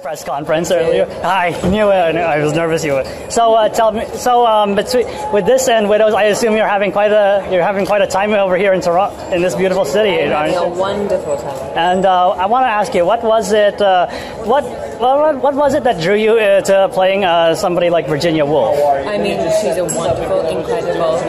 press conference earlier. Hi, knew it. I was nervous you would. So uh, tell me. So um, between with this and Widows, I assume you're having quite a you're having quite a time over here in Toronto, in this beautiful city, aren't a wonderful time. And uh, I want to ask you, what was it? Uh, what, what what was it that drew you uh, to playing uh, somebody like Virginia Woolf? I mean, she's a wonderful, incredible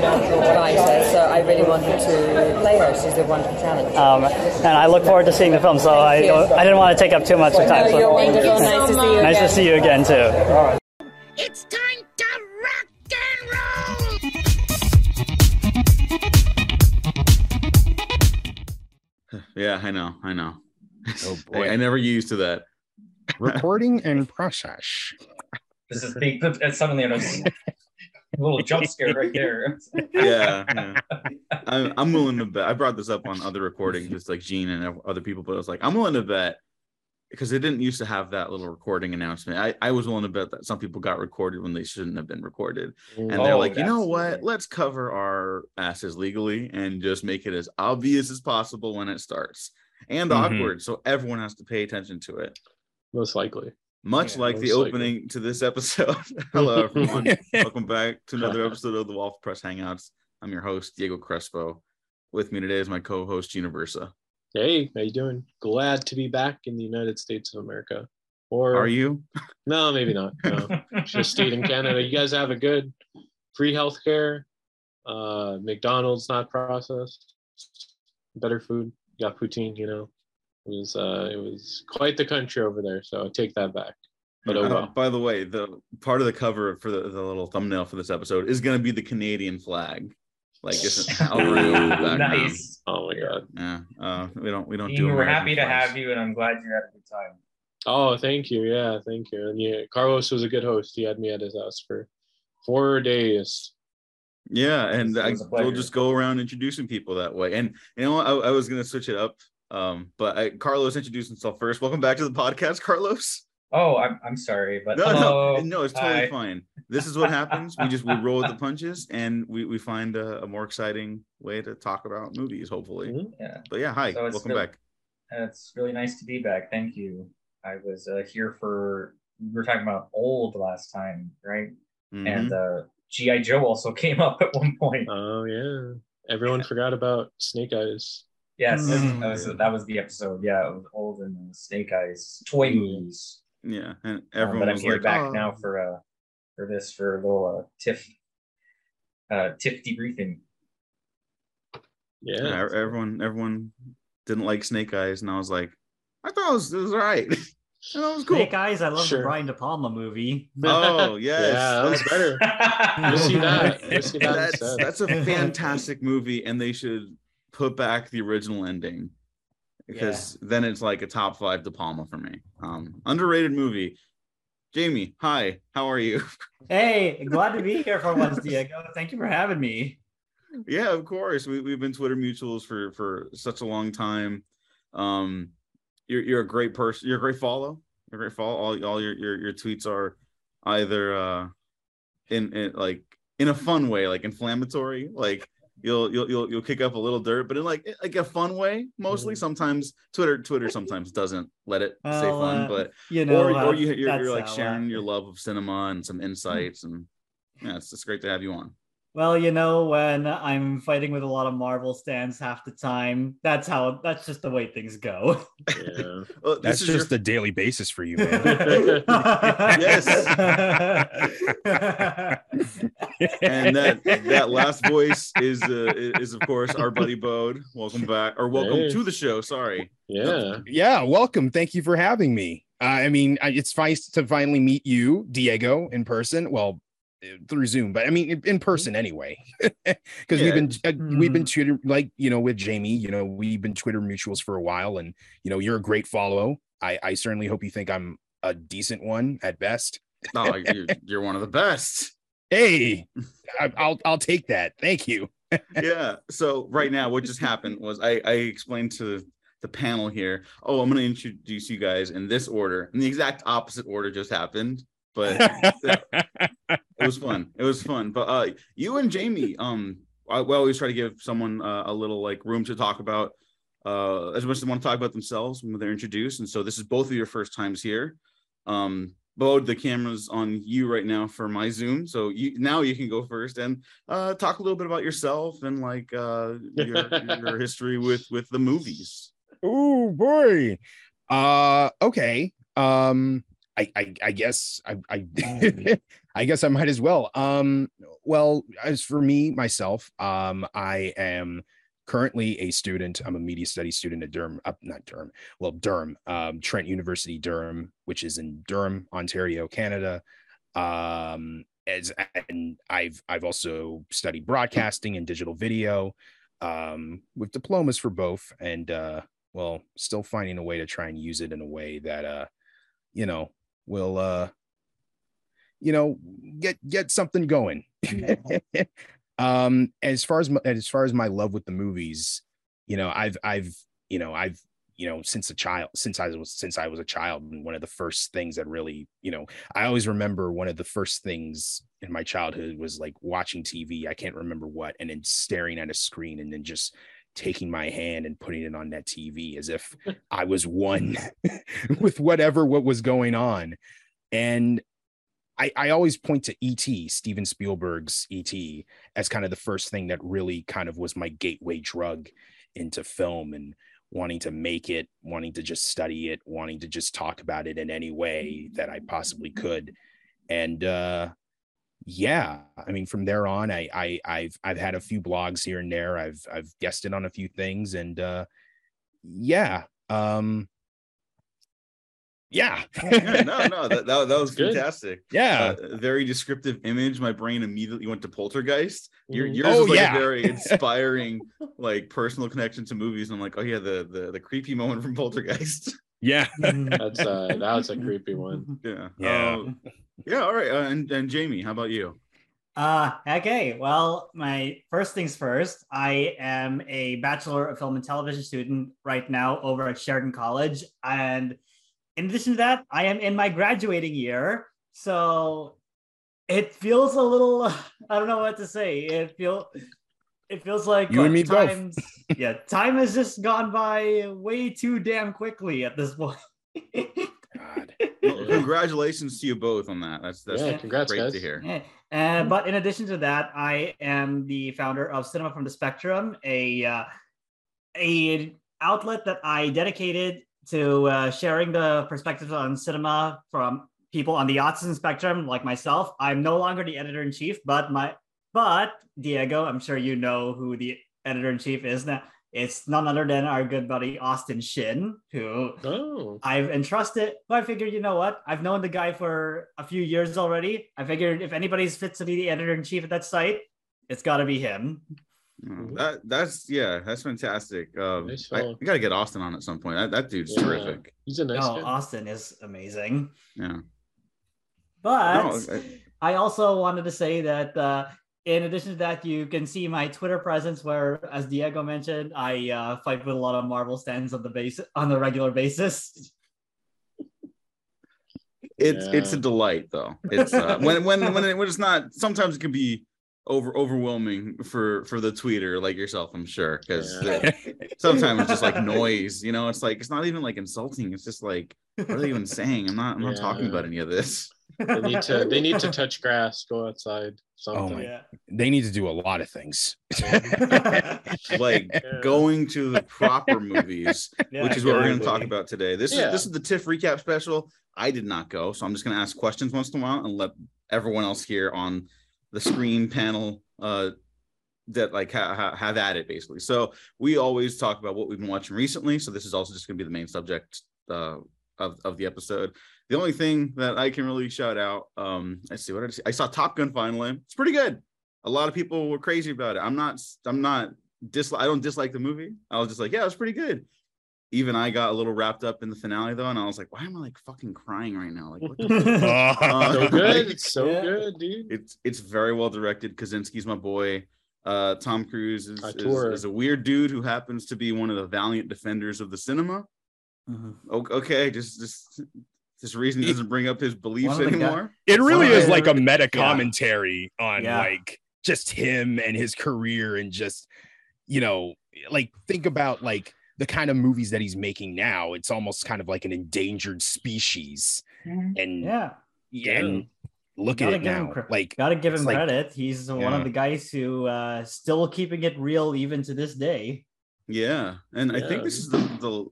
writer, so I really wanted to play her. She's a wonderful talent. Um, and I look forward to seeing the film. So I, you. I didn't want to take up too much of time. No, so-. Nice to see you Nice again. to see you again too. It's time to rock and roll! Yeah, I know, I know. Oh I, boy. I never used to that. Recording in process. This is the it's suddenly a little jump scare right there. Yeah, yeah. I'm, I'm willing to bet. I brought this up on other recordings, just like Gene and other people, but I was like, I'm willing to bet because they didn't used to have that little recording announcement. I, I was willing to bet that some people got recorded when they shouldn't have been recorded. And they're Oh, like, you know what? absolutely. Let's cover our asses legally and just make it as obvious as possible when it starts and Mhm. awkward. So everyone has to pay attention to it. Most likely. Much Yeah, like the most likely. opening to this episode. Hello, everyone. Welcome back to another episode of the Waffle Press Hangouts. I'm your host, Diego Crespo. With me today is my co-host, Gina Versa. Hey, how you doing? Glad to be back in the United States of America. Or Are you? No, maybe not. No, just stayed in Canada. You guys have a good free healthcare. Uh, McDonald's not processed. Better food. Got poutine. You know, it was uh, it was quite the country over there. So I take that back. But oh Uh, by the way, the part of the cover for the, the little thumbnail for this episode is going to be the Canadian flag, like just an real background. nice. Oh my god. Yeah, uh, we don't we don't Dean, do. we were American happy to flags. have you, and I'm glad you had a good time. Oh, thank you. Yeah, thank you. And yeah, Carlos was a good host. He had me at his house for four days. Yeah, and I, we'll just go around introducing people that way. And you know, what? I, I was gonna switch it up, um, but I, Carlos introduced himself first. Welcome back to the podcast, Carlos. Oh, I'm, I'm sorry, but No, hello. no, no, it's totally Hi. fine. This is what happens. We just we roll with the punches, and we we find a, a more exciting way to talk about movies, hopefully. Yeah, But yeah, hi, So welcome the- back. it's really nice to be back. Thank you. I was uh, here for we were talking about old last time, right? Mhm. And uh, GI Joe also came up at one point. Oh yeah. Everyone forgot about Snake Eyes. Yes, Mm. that was that was the episode. Yeah, it was old and uh, Snake Eyes toy movies. Yeah, and Um, everyone but I'm was here like, back "Oh." now for uh for this for a little uh, TIFF uh TIFF debriefing. Yeah. Yeah, everyone everyone didn't like Snake Eyes, and I was like, I thought it was, it was all right. and that was cool. Snake Eyes. I love Sure. the Brian De Palma movie. Oh yes, Yeah, that was better. You see that. You see that that's that's a fantastic movie, and they should put back the original ending because then it's like a top five De Palma for me. Um, underrated movie. Jamie, hi, how are you? Hey, glad to be here for once, Diego. Thank you for having me. yeah, of course. We we've been Twitter mutuals for for such a long time. Um, you're you're a great person. You're a great follow. You're a great follow. All all your your, your tweets are either uh in, in like in a fun way, like inflammatory, like you'll you'll you'll you'll kick up a little dirt, but in like like a fun way. Mostly, sometimes Twitter Twitter sometimes doesn't let it Well, fun, uh, but You know, or uh, or you you're, you're like uh, sharing your love of cinema and some insights, and yeah, it's it's great to have you on. Well, you know, when I'm fighting with a lot of Marvel stands half the time, that's how that's just the way things go. Yeah. Well, this That's is just your- the daily basis for you, man. Yes. and that that last voice is uh, is of course our buddy Bode. Welcome back, or welcome Hey. to the show. Sorry. Yeah. yeah, welcome. Thank you for having me. Uh, I mean, it's nice to finally meet you, Diego, in person. Well, through Zoom, but I mean, in- in person anyway, because Yeah. we've been uh, we've been. Twitter like you know with Jamie. You know, we've been Twitter mutuals for a while, and you know, you're a great follow. I I certainly hope you think I'm a decent one at best. Oh, you're, you're one of the best. Hey, I, I'll I'll take that. Thank you. yeah. So right now, what just happened was I I explained to the panel here. Oh, I'm going to introduce you guys in this order, and the exact opposite order just happened. But it was fun. It was fun. But uh, you and Jamie, um, I, we always try to give someone uh, a little like room to talk about uh, as much as they want to talk about themselves when they're introduced. And so this is both of your first times here. Um, Bode, the camera's on you right now for my Zoom, so you now you can go first and uh, talk a little bit about yourself and like uh, your, your history with with the movies. Oh boy. Uh okay. Um I I, I guess I I, I guess I might as well. Um well as for me myself, um I am currently a student. I'm a media studies student at Durham, uh, not Durham, well, Durham, um, Trent University, Durham, which is in Durham, Ontario, Canada. Um, as and I've I've also studied broadcasting and digital video, um, with diplomas for both, and uh, well, still finding a way to try and use it in a way that uh, you know, will uh, you know, get get something going. um as far as my, as far as my love with the movies you know i've i've you know i've you know since a child since i was since i was a child and one of the first things that really you know i always remember one of the first things in my childhood was like watching tv i can't remember what and then staring at a screen and then just taking my hand and putting it on that tv as if i was one with whatever what was going on and I, I always point to E.T., Steven Spielberg's E.T., as kind of the first thing that really kind of was my gateway drug into film and wanting to make it, wanting to just study it, wanting to just talk about it in any way that I possibly could. And uh yeah, I mean from there on I I I've I've had a few blogs here and there. I've I've guested on a few things and uh yeah, um yeah. yeah, no, no, that, that, that was Good. fantastic. yeah. Uh, very descriptive image. My brain immediately went to Poltergeist. Your, yours Oh, is like yeah. a very inspiring, like personal connection to movies. And I'm like, oh yeah, the the, the creepy moment from Poltergeist. yeah. That's uh that was a creepy one. yeah, Yeah. Um, yeah. All right, uh, and and Jamie, how about you? Uh, okay. Well, my first things first, I am a Bachelor of Film and Television student right now over at Sheridan College. And in addition to that, I am in my graduating year. So it feels a little, I don't know what to say. It feel it feels like You and what, me both. times, yeah, time has just gone by way too damn quickly at this point. God. Well, congratulations to you both on that. That's that's Yeah, congrats, great guys. to hear. Yeah. Uh, but in addition to that, I am the founder of Cinema from the Spectrum, a uh, a outlet that I dedicated to uh, sharing the perspectives on cinema from people on the autism spectrum, like myself. I'm no longer the editor in chief, but my but Diego, I'm sure you know who the editor in chief is now. It's none other than our good buddy Austin Shin, who Oh. I've entrusted. But I figured, you know what? I've known the guy for a few years already. I figured if anybody's fit to be the editor in chief at that site, it's got to be him. Oh, that that's yeah, that's fantastic. Um, Nice I. I gotta get Austin on at some point. That, that dude's Yeah. terrific. He's a nice oh, guy. Austin is amazing. Yeah. But No, I- I also wanted to say that uh, in addition to that, you can see my Twitter presence where, as Diego mentioned, I uh, fight with a lot of Marvel stands on the base on the regular basis. it's it's a delight though. It's uh, when when when, it, when it's not sometimes it can be over overwhelming for for the tweeter like yourself i'm sure because Yeah. sometimes it's just like noise you know? It's like it's not even like insulting. It's just like what are they even saying? I'm not i'm not talking about any of this They need to they need to touch grass, go outside, something. my- yeah. They need to do a lot of things. like Yeah. going to the proper movies Yeah, which is what we're going to exactly. talk about today. This Yeah. is this is the TIFF recap special. I did not go, so I'm just going to ask questions once in a while and let everyone else here on the screen panel uh, that like ha- ha- have at it basically. So we always talk about what we've been watching recently. So this is also just going to be the main subject uh, of of the episode. The only thing that I can really shout out, um, let's see what I see. I saw Top Gun finally. It's pretty good. A lot of people were crazy about it. I'm not. I'm not dislike. I don't dislike the movie. I was just like, yeah, it was pretty good. Even I got a little wrapped up in the finale though, and I was like, why am I like fucking crying right now? Like, what the Uh, So good. It's so Yeah. good, dude. it's it's very well directed. Kosinski's my boy. Uh, Tom Cruise is, is, is a weird dude who happens to be one of the valiant defenders of the cinema. Mhm. O- Okay, just just this reason he doesn't bring up his beliefs One of guy- anymore. it really is like a meta yeah. commentary on Yeah. like just him and his career and just you know like think about like the kind of movies that he's making now it's almost kind of like an endangered species and Yeah. and look at Gotta it give him now. cre- Like Gotta give it's him like- credit. He's one Yeah. of the guys who uh still keeping it real even to this day. Yeah, and I think this is the, the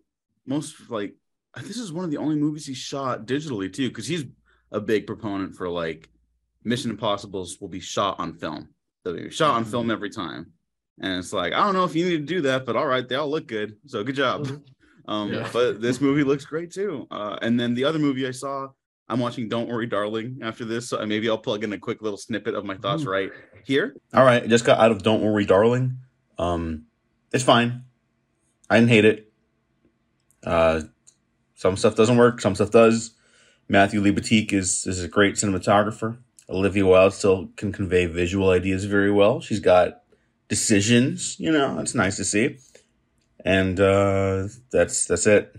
most like this is one of the only movies he shot digitally too, because he's a big proponent for like Mission Impossible's will be shot on film. They'll be shot on film every time, and it's like I don't know if you need to do that, but all right, they all look good, so good job. Um, Yeah. but this movie looks great too. Uh, and then the other movie I saw, I'm watching Don't Worry, Darling after this, so maybe I'll plug in a quick little snippet of my thoughts right here. All right, just got out of Don't Worry, Darling. Um, it's fine. I didn't hate it. Uh, some stuff doesn't work, some stuff does. Matthew Libatique is is a great cinematographer. Olivia Wilde still can convey visual ideas very well. She's got decisions, you know, it's nice to see. And uh that's that's it.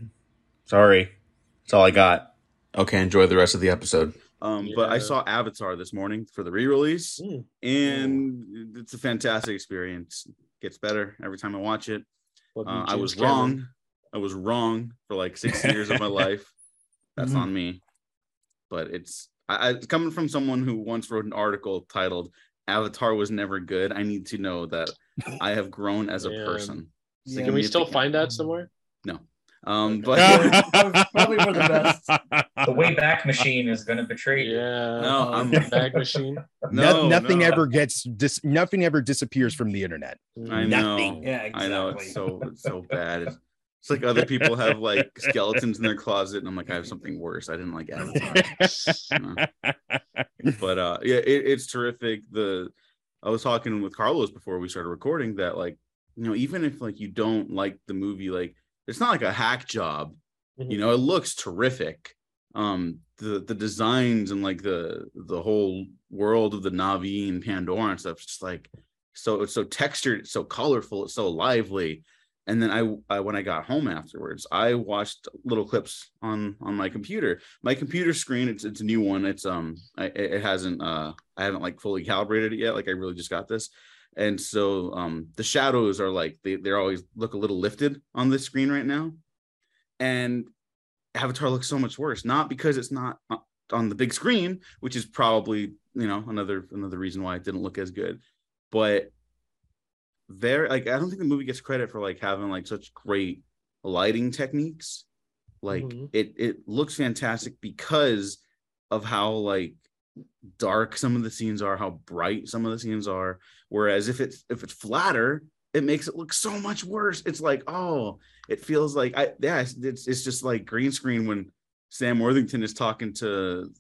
Sorry. That's all I got. Okay, enjoy the rest of the episode. Um, but I saw Avatar this morning for the re-release, Mm. and it's a fantastic experience. Gets better every time I watch it. Uh, I was Cameron- wrong. I was wrong for like six years of my life. That's Mhm. on me. But it's I, I coming from someone who once wrote an article titled "Avatar was never good." I need to know that I have grown as a Man. person. Yeah. Can we still find that somewhere? No. Um, but Probably for the best. The way back machine is going to betray you. Yeah. No, I'm- the bag machine. no, nothing no. ever gets dis- nothing ever disappears from the internet. I know. Nothing. Yeah, exactly. I know it's so it's so bad. It's, like other people have like skeletons in their closet, and I'm like, I have something worse. I didn't like Avatar. but uh yeah it, it's terrific. The i was talking with carlos before we started recording that like you know even if like you don't like the movie like it's not like a hack job. You know it looks terrific. Um the the designs and like the the whole world of the na'vi and pandora and stuff it's just like so it's so textured it's so colorful it's so lively and then I, I when i got home afterwards i watched little clips on on my computer. My computer screen it's it's a new one. It's um I, it hasn't uh i haven't like fully calibrated it yet. Like i really just got this. And so um the shadows are like they, they're always look a little lifted on the screen right now. And avatar looks so much worse not because it's not uh, on the big screen which is probably you know another another reason why it didn't look as good but very like i don't think the movie gets credit for like having like such great lighting techniques. Like Mhm. it it looks fantastic because of how like dark some of the scenes are how bright some of the scenes are. Whereas if it's if it's flatter it makes it look so much worse. It's like oh it feels like i yeah it's it's, just like green screen when sam worthington is talking to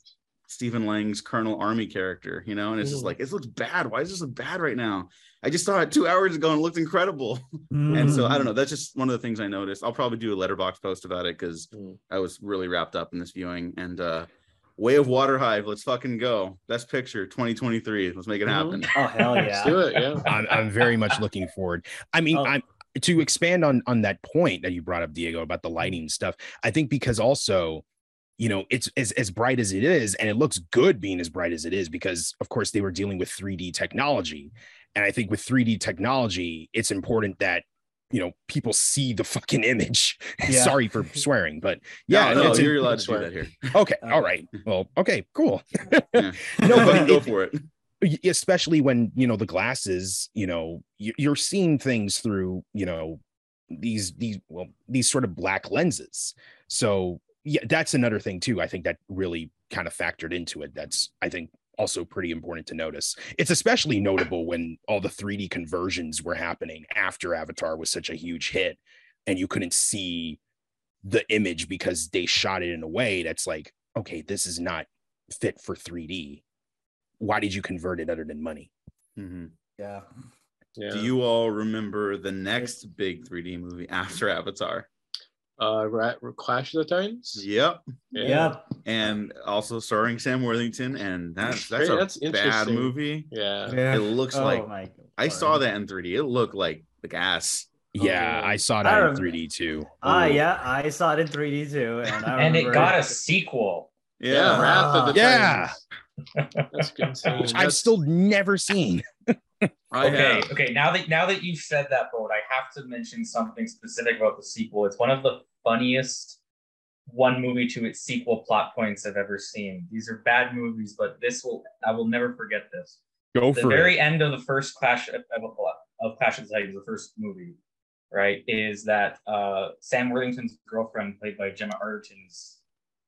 stephen lang's colonel army character you know and it's just Mhm. like it looks bad. Why is this look bad right now i just saw it two hours ago and it looked incredible Mm-hmm. and so I don't know. That's just one of the things I noticed. I'll probably do a letterboxd post about it because Mm. I was really wrapped up in this viewing. And uh Way of Water Hive, let's fucking go. Best picture 2023. Let's make it Mhm. happen. Oh hell Let's yeah! do it. Yeah. I'm, I'm very much looking forward. I mean, Oh. I'm to expand on on that point that you brought up, Diego, about the lighting stuff. I think because also, you know, it's as as bright as it is, and it looks good being as bright as it is, because of course they were dealing with 3D technology, and I think with 3D technology, it's important that you know people see the fucking image. Yeah. Sorry for swearing, but yeah, no, no, it's you're in- allowed to swear. that here. okay. All right. Well, okay, cool. Yeah. No, Go but go it- for it. especially when you know the glasses you know you're seeing things through you know these these well these sort of black lenses so yeah that's another thing too i think that really kind of factored into it that's i think also pretty important to notice it's especially notable when all the 3d conversions were happening after avatar was such a huge hit and you couldn't see the image because they shot it in a way that's like okay this is not fit for 3d why did you convert it other than money? Mhm. Yeah. Yeah. Do you all remember the next big 3D movie after Avatar? Uh Ra- Clash of the Titans? Yep. Yep. And also starring Sam Worthington. And that's that's Great, a that's bad interesting. movie. Yeah. Yeah. It looks Oh like I saw that in 3D. It looked like the gas. Yeah, Oh, I saw I in 3D too. Ah, Ooh. yeah, I saw it in 3D too, and I And it remember got a sequel. Yeah. Yeah. Wrath of the Yeah. Titans. That's insane. Which I've still never seen. Okay, okay. Now that now that you've said that, Bode, I have to mention something specific about the sequel. It's one of the funniest one movie to its sequel plot points I've ever seen. These are bad movies, but this will I will never forget this. Go the for very it. end of the first Clash of, of, of Clash of the Titans, the first movie, right, is that uh, Sam Worthington's girlfriend, played by Gemma Arterton's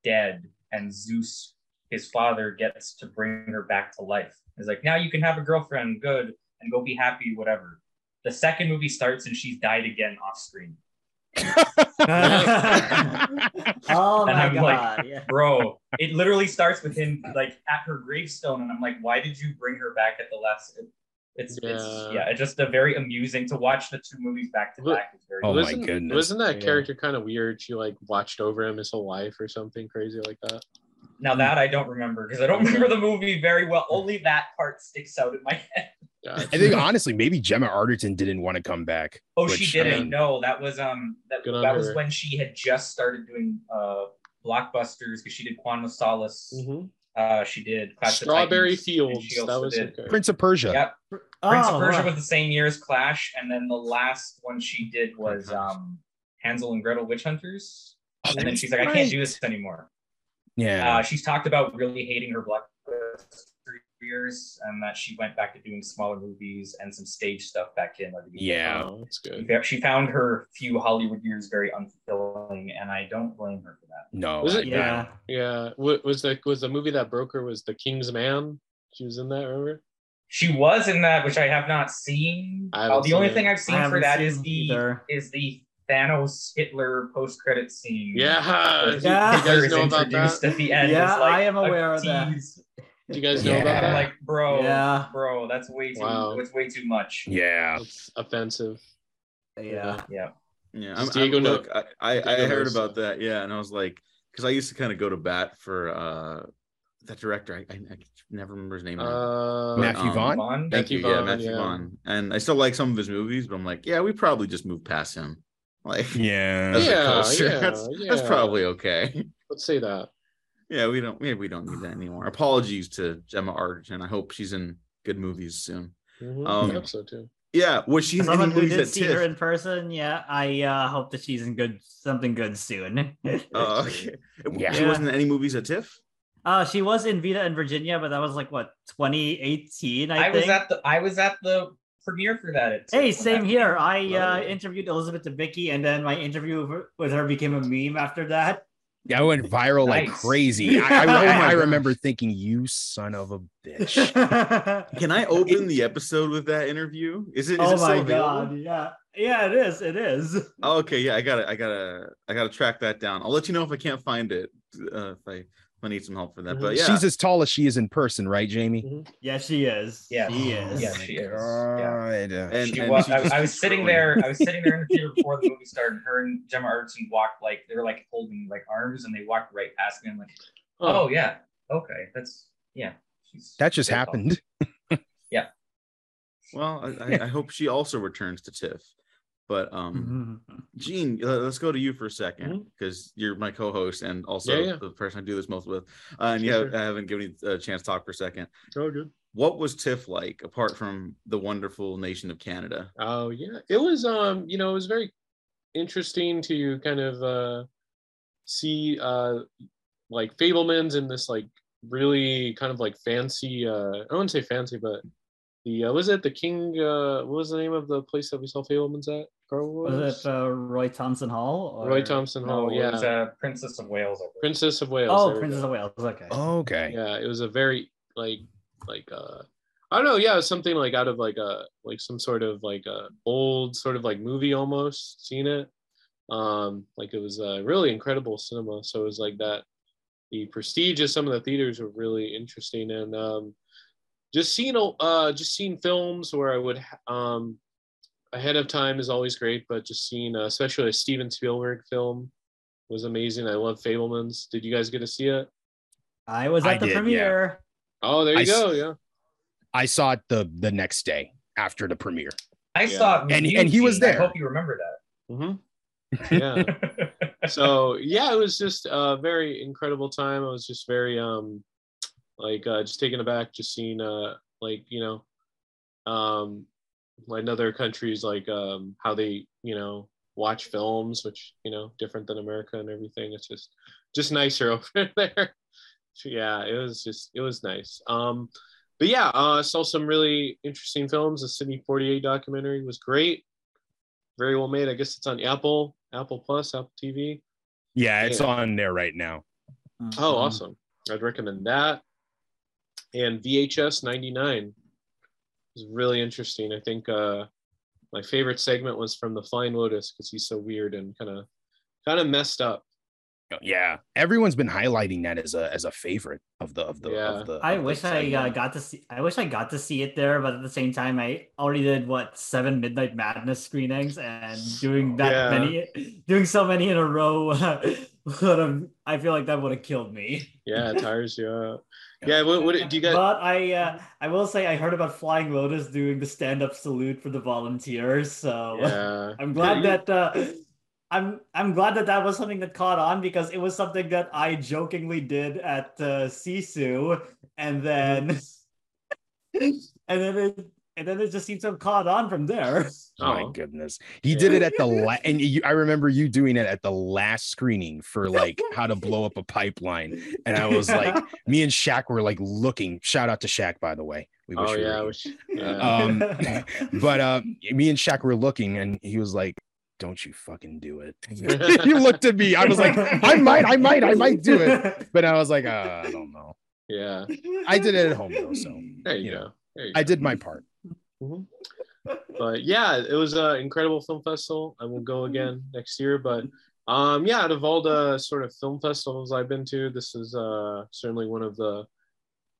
dead, and Zeus, his father, gets to bring her back to life. He's like, now you can have a girlfriend, good, and go be happy, whatever. The second movie starts and she's died again off screen. oh my god! like, yeah. Bro, it literally starts with him like at her gravestone, and I'm like, why did you bring her back at the last? It's Yeah. it's yeah, it's just a very amusing to watch the two movies back to back. It's very Oh my wasn't, goodness. Wasn't that Yeah. character kind of weird? She like watched over him his whole life or something crazy like that. now that I don't remember because I don't remember the movie very well. Only that part sticks out in my head. Gotcha. I think honestly, maybe Gemma Arterton didn't want to come back. Oh, which, she didn't. I mean, no, that was um that, that was her. when she had just started doing uh blockbusters because she did Quantum of Solace. Mhm. Uh, she did Clash of Strawberry Titans, Fields. she That also was did okay. Prince of Persia. Yep. Prince Oh, of Persia wow. was the same year as Clash, and then the last one she did was um Hansel and Gretel Witch Hunters. Oh, And then she's like, I can't do this anymore. Yeah. Uh, she's talked about really hating her blockbuster years, and that she went back to doing smaller movies and some stage stuff back in. Like, Yeah. Oh, that's good. She found her few Hollywood years very unfulfilling, and I don't blame her for that. no. Was it- Yeah. Yeah. What was the was the movie that broke her was The King's Man? She was in that, remember? She was in that, which I have not seen. I Uh, the only seen thing. I've seen for haven't that seen is the either. is the Thanos Hitler post credit scene. Yeah. where You, you Yeah. guys know about that? at the end. Yeah, like, I am aware of that. Tease. Do you guys know Yeah. about that? like, bro, Yeah. bro, that's way too. Wow. It's way too much. yeah. It's offensive. Yeah. Yeah. Yeah, Does I'm, Diego I'm, know- look, I, I, I heard about that. Yeah, and I was like, because I used to kind of go to bat for uh that director. I, I, I never remember his name. now. Uh, Matthew um, Vaughn? Thank you, yeah, Vaughn, Matthew yeah. Vaughn. And I still like some of his movies, but I'm like, yeah, we probably just moved past him. Like, Yeah. as a Yeah, culture, yeah, that's, that's probably okay. let's say that. Yeah, we don't. Yeah, we don't need that anymore. Apologies to Gemma Arterton. I hope she's in good movies soon. Mhm, Um, I hope so too. Yeah, was she As in any someone who did at see her in person, yeah, I uh, hope that she's in good something good soon. Oh, okay. Yeah. She wasn't in any movies at TIFF. uh, she was in Vita in Virginia, but that was like what 2018, I, I think. was at the I was at the premiere for that. At Hey, same here. came. I uh, Oh. interviewed Elizabeth Debicki, and then my interview with her became a meme after that. Yeah, I went viral like crazy. I, I, Oh I, my I gosh. remember thinking, "You son of a bitch." Can I open the episode with that interview? Is it? Is oh it my available? god! Yeah, yeah, it is. It is. Oh, okay, yeah, I gotta, I gotta, I gotta track that down. I'll let you know if I can't find it. Uh, if I, if I need some help for that. But mm-hmm. yeah, She's as tall as she is in person, right, Jamie? Mm-hmm. Yeah, she is. Yeah. she is. Yeah, she is. Yeah. And, She and was, she I, just I was sitting there. I was sitting there in the theater before the movie started. Her and Gemma Arterton walked like they were like holding like arms, and they walked right past me. I'm like, oh, oh yeah, okay, that's yeah. She's That just happened. yeah. Well, I, I, I hope she also returns to TIFF. But um, Mhm. Gene, uh, let's go to you for a second because you're my co-host and also Yeah, yeah. the person I do this most with. Uh, and Sure, sure. I haven't given you a chance to talk for a second. Oh, good. What was TIFF like apart from the wonderful nation of Canada? Oh yeah, it was um you know it was very interesting to kind of uh see uh like Fabelmans in this like really kind of like fancy uh I wouldn't say fancy but the uh, was it the King uh what was the name of the place that we saw Fabelmans at? Carl Was it uh, Roy Thomson Hall? Or... Roy Thomson No, Hall, it yeah, was uh, Princess of Wales. I. Princess of Wales. Oh, Princess of Wales. Okay. Okay. yeah it was a very like like uh i don't know yeah it was something like out of like a like some sort of like a old sort of like movie almost seen it um like it was a really incredible cinema so it was like that the prestige of some of the theaters were really interesting and um just seeing uh just seeing films where i would um ahead of time is always great but just seeing uh, especially a steven spielberg film was amazing i love fabelmans did you guys get to see it I was I at the did, yeah. premiere. Oh, there you I s- go. Yeah. I saw it the the next day after the premiere. I Yeah. saw it. And- you, and he was Gene. I there. hope you remember that. Mm-hmm. Yeah. so yeah, it was just a very incredible time. I was just very um like uh just taken aback just seeing uh like, you know, um like other countries like um how they, you know, watch films, which, you know, different than America and everything. It's just just nicer over there. So, yeah, it was just it was nice. Um, but yeah, uh, saw some really interesting films. The Sidney 48 documentary was great, very well made. I guess it's on Apple, Apple Plus, Apple TV. Yeah, it's Yeah. on there right now. Oh, awesome! I'd recommend that. And VHS 99 is really interesting. I think uh, my favorite segment was from the Flying Lotus because he's so weird and kind of kind of messed up. Yeah, everyone's been highlighting that as a as a favorite of the of the Yeah. of the. I of wish I uh, got to see. I wish I got to see it there, but at the same time, I already did what seven Midnight Madness screenings, and doing that Yeah. many, doing so many in a row, would have. I feel like that would have killed me. Yeah, it tires you out. Yeah, what, what do you guys? But I, uh, I will say, I heard about Flying Lotus doing the stand-up salute for the volunteers. So Yeah, I'm glad Yeah, that uh, I'm I'm glad that that was something that caught on because it was something that I jokingly did at uh, Sisu, and then and then it and then it just seems to have caught on from there. Oh my goodness, he did it at the la- and you, I remember you doing it at the last screening for like how to blow up a pipeline, and I was like, me and Shaq were like looking. Shout out to Shaq, by the way. We wish Oh we yeah, I wish, yeah. Um, but uh, me and Shaq were looking, and he was like, "Don't you fucking do it." he looked at me. I was like, "I might, I might, I might do it," but I was like, uh, "I don't know." yeah. I did it at home though, so There you You go. know, There you I go. did my part. Mhm. But yeah, it was an incredible film festival. I will go again next year. But um, yeah, out of all the sort of film festivals I've been to, this is uh, certainly one of the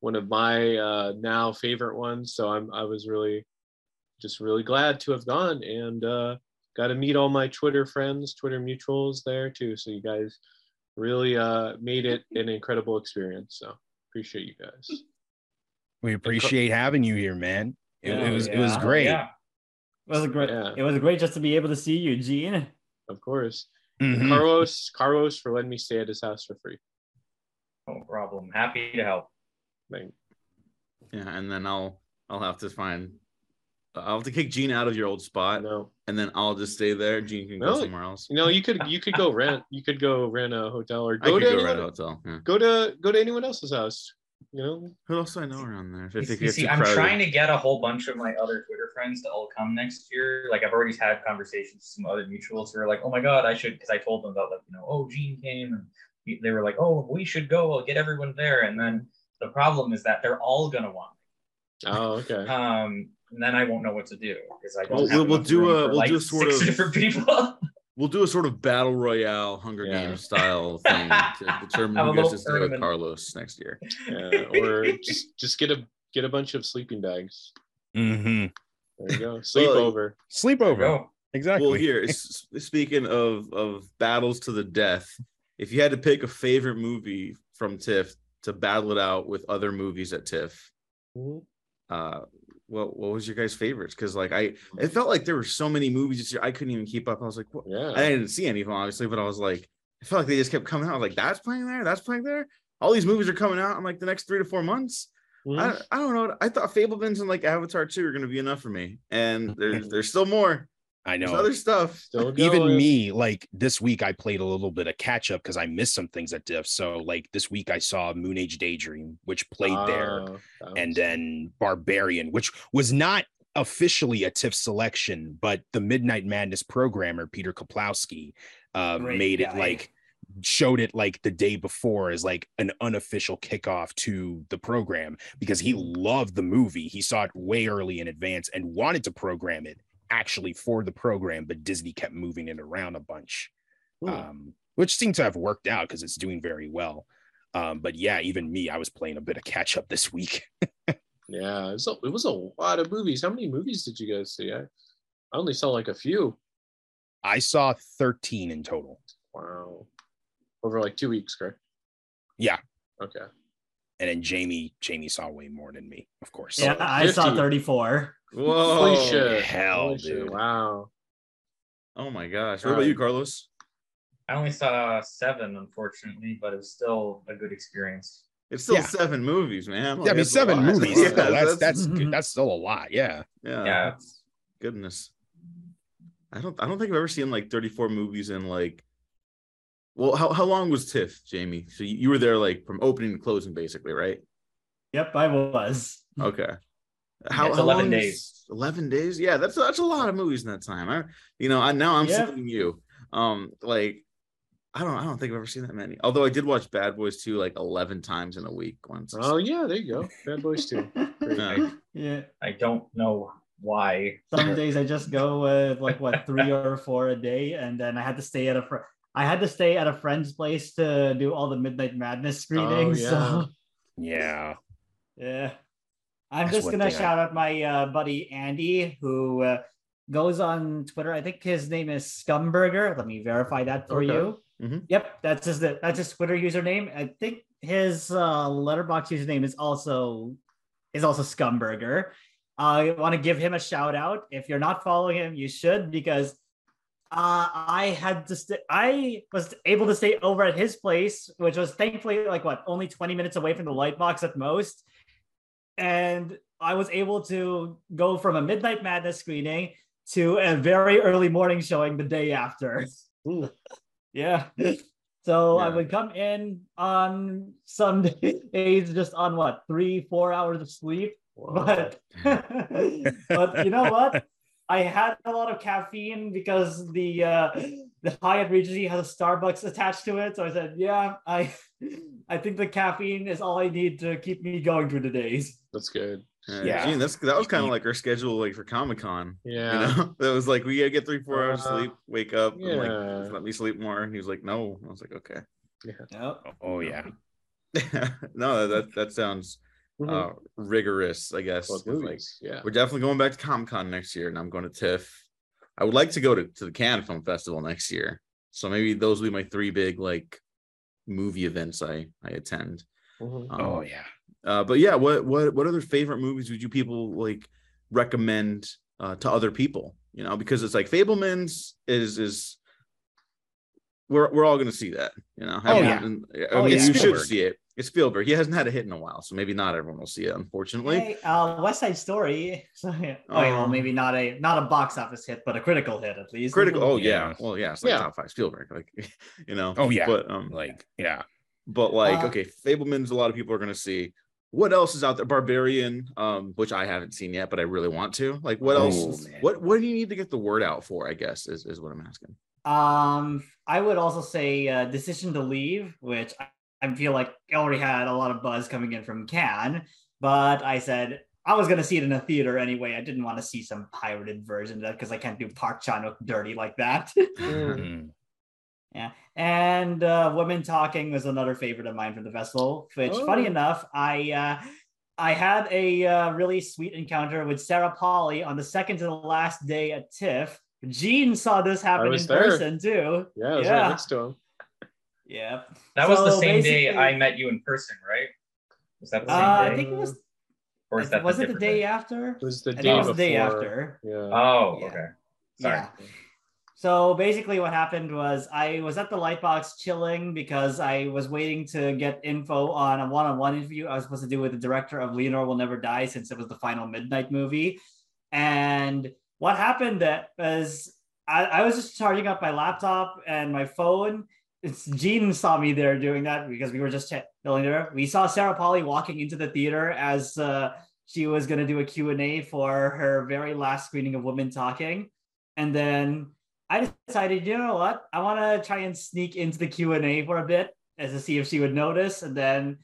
one of my uh, now favorite ones. So I'm I was really just really glad to have gone and uh, got to meet all my Twitter friends, Twitter mutuals there too. So you guys really uh, made it an incredible experience. So appreciate you guys. We appreciate having you here, man. It, Yeah, it was it was great. Yeah. It was great. Yeah. It was great just to be able to see you, Gene. Of course. Mhm. Carlos, Carlos for letting me stay at his house for free. No problem. Happy to help. Thank- Yeah, and then I'll I'll have to find I'll have to kick Gene out of your old spot, know. and then I'll just stay there. Gene can go somewhere else. You know, you could you could go rent you could go rent a hotel or I go could to go anyone, rent a hotel. Yeah. go to go to anyone else's house. You know, Who else do I know around there? If You you see, I'm crowded. trying to get a whole bunch of my other Twitter friends to all come next year. Like I've already had conversations with some other mutuals who are like, "Oh my god, I should," because I told them about like you know, oh Gene came and they were like, "Oh, we should go. I'll get everyone there." And then the problem is that they're all gonna want oh okay. Um, and then I won't know what to do because I don't We'll- have we'll- we'll do a- for, we'll like do a sort six of- different people. We'll do a sort of battle royale Hunger Yeah. Games style thing to determine who gets to stay with. Carlos next year. Yeah, or just just get a get a bunch of sleeping bags. Mhm. There you go. Sleepover. Sleepover. Go. Exactly. Well, here, s- speaking of of battles to the death, if you had to pick a favorite movie from TIFF to battle it out with other movies at TIFF, Mhm. uh, what what was your guys' favorites? Because like I, it felt like there were so many movies this year I couldn't even keep up. I was like, what? Yeah. I didn't see any of them obviously, but I was like, I felt like they just kept coming out. I was like, that's playing there, that's playing there. All these movies are coming out in like the next three to four months. Mhm. I, I don't know. I thought Fabelmans and like Avatar 2 are gonna be enough for me. And there's there's still more. I There's know. other stuff. Still even me like this week i played a little bit of catch up because i missed some things at tiff so like this week i saw moon age daydream which played there Oh, that and was- then barbarian which was not officially a tiff selection but the midnight madness programmer peter kuplowsky uh, Great made it like showed it like the day before as like an unofficial kickoff to the program because he loved the movie. He saw it way early in advance and wanted to program it actually for the program but disney kept moving it around a bunch Hmm. um, which seemed to have worked out because it's doing very well um, but yeah even me i was playing a bit of catch up this week yeah, it was, a, it was a lot of movies. How many movies did you guys see? I, I only saw like a few. i saw 13 in total Wow. Over like two weeks, correct? Yeah. Okay. And then jamie jamie saw way more than me of course Yeah, oh, I saw 34. Whoa. Holy shit. hell, Holy shit. dude. Wow. Oh my gosh. What uh, about you, Carlos? I only saw seven, unfortunately, but it was still a good experience. It's still Yeah. seven movies, man. yeah i mean That's seven movies Yeah, though. that's that's good. Mm-hmm. that's still a lot yeah yeah. Yeah. that's- Goodness. I don't I don't think I've ever seen like 34 movies in like Well, how, how long was TIFF, Jamie? So you, you were there like from opening to closing, basically, right? Yep, I was. Okay. Yeah, it's 11 days. Eleven days. Yeah, that's that's a lot of movies in that time. I, you know, I now I'm Yeah. seeing you. Um, like, I don't I don't think I've ever seen that many. Although I did watch Bad Boys 2 like eleven times in a week once. Oh yeah, there you go. Bad Boys too. Yeah. yeah. I don't know why. Some days I just go with like what three or four a day, and then I had to stay at a fr- I had to stay at a friend's place to do all the Midnight Madness screenings. yeah. So Yeah. yeah, I'm That's just gonna thing I- shout out my uh, buddy Andy who uh, goes on Twitter. I think his name is Scumburger. Let me verify that for Okay. you. Mhm. Yep, that's his that's his Twitter username. I think his uh, letterboxd username is also is also Scumburger. I want to give him a shout out. If you're not following him, you should because uh, I had to stay. I was able to stay over at his place, which was thankfully like what only 20 minutes away from the Lightbox at most. And I was able to go from a Midnight Madness screening to a very early morning showing the day after. Yeah. So I would come in on some days just on what three, four hours of sleep. But but you know what? I had a lot of caffeine because the uh, the Hyatt Regency has a Starbucks attached to it. So I said, yeah, I I think the caffeine is all I need to keep me going through the days. That's good. Yeah, Yeah. Gene, that's that was kind of like our schedule, like for Comic Con. Yeah. You know, that was like we gotta get three, four hours Uh, sleep, wake up, and like yeah. let me sleep more. And he was like, No. I was like, Okay. Yep. Oh yeah. no, that that sounds. Uh rigorous, I guess. Both like. Yeah. we're definitely going back to Comic Con next year, and I'm going to TIFF. I would like to go to, to the Cannes Film Festival next year. So maybe those will be my three big like movie events I I attend. Mhm. Um, Oh yeah. uh, but yeah, what what what other favorite movies would you people like recommend uh, to other people? You know, because it's like Fabelman's is is we're we're all gonna see that. You know, Oh, yeah. and- I Oh, mean, yeah. you should see it. It's Spielberg. He hasn't had a hit in a while, so maybe not everyone will see it. Unfortunately, Hey, uh, West Side Story. So, yeah. Okay, well, Um, maybe not a not a box office hit, but a critical hit at least. critical. Oh yeah. Yeah. well yeah, it's like Yeah. top five Spielberg. Like you know. Oh yeah. But um, Like yeah. but like Uh, okay fabelman's a lot of people are going to see what else is out there barbarian um which i haven't seen yet but i really want to like what Oh, else man. what what do you need to get the word out for i guess is, is what i'm asking Um, I would also say uh, Decision to Leave, which I, feel like I already had a lot of buzz coming in from Cannes, but I said I was gonna see it in a theater anyway. I didn't want to see some pirated version of that because I can't do Park Chan Wook dirty like that. Mm. yeah, and uh, Women Talking was another favorite of mine from the festival. Which, funny Oh. enough, I. Uh, I had a uh, really sweet encounter with Sarah Polley on the second to the last day at TIFF. Gene saw this happen in there. person too. Yeah, I was Yeah. right next to him. Yeah. That was the same day I met you in person, right? Was that the Uh, same I day? think it was. or is that was it the different day after? It was the day it was before. the day after. Yeah. Oh, Yeah. okay. Sorry. Yeah. So basically, what happened was I was at the Lightbox chilling because I was waiting to get info on a one-on-one interview I was supposed to do with the director of Leonor Will Never Die since it was the final midnight movie. And what happened that was I, I was just charging up my laptop and my phone. It's Gene saw me there doing that because we were just chilling there. We saw Sarah Polley walking into the theater as uh, she was going to do a Q&A for her very last screening of Women Talking. And then I decided, you know what? I want to try and sneak into the Q&A for a bit as to see if she would notice. And then,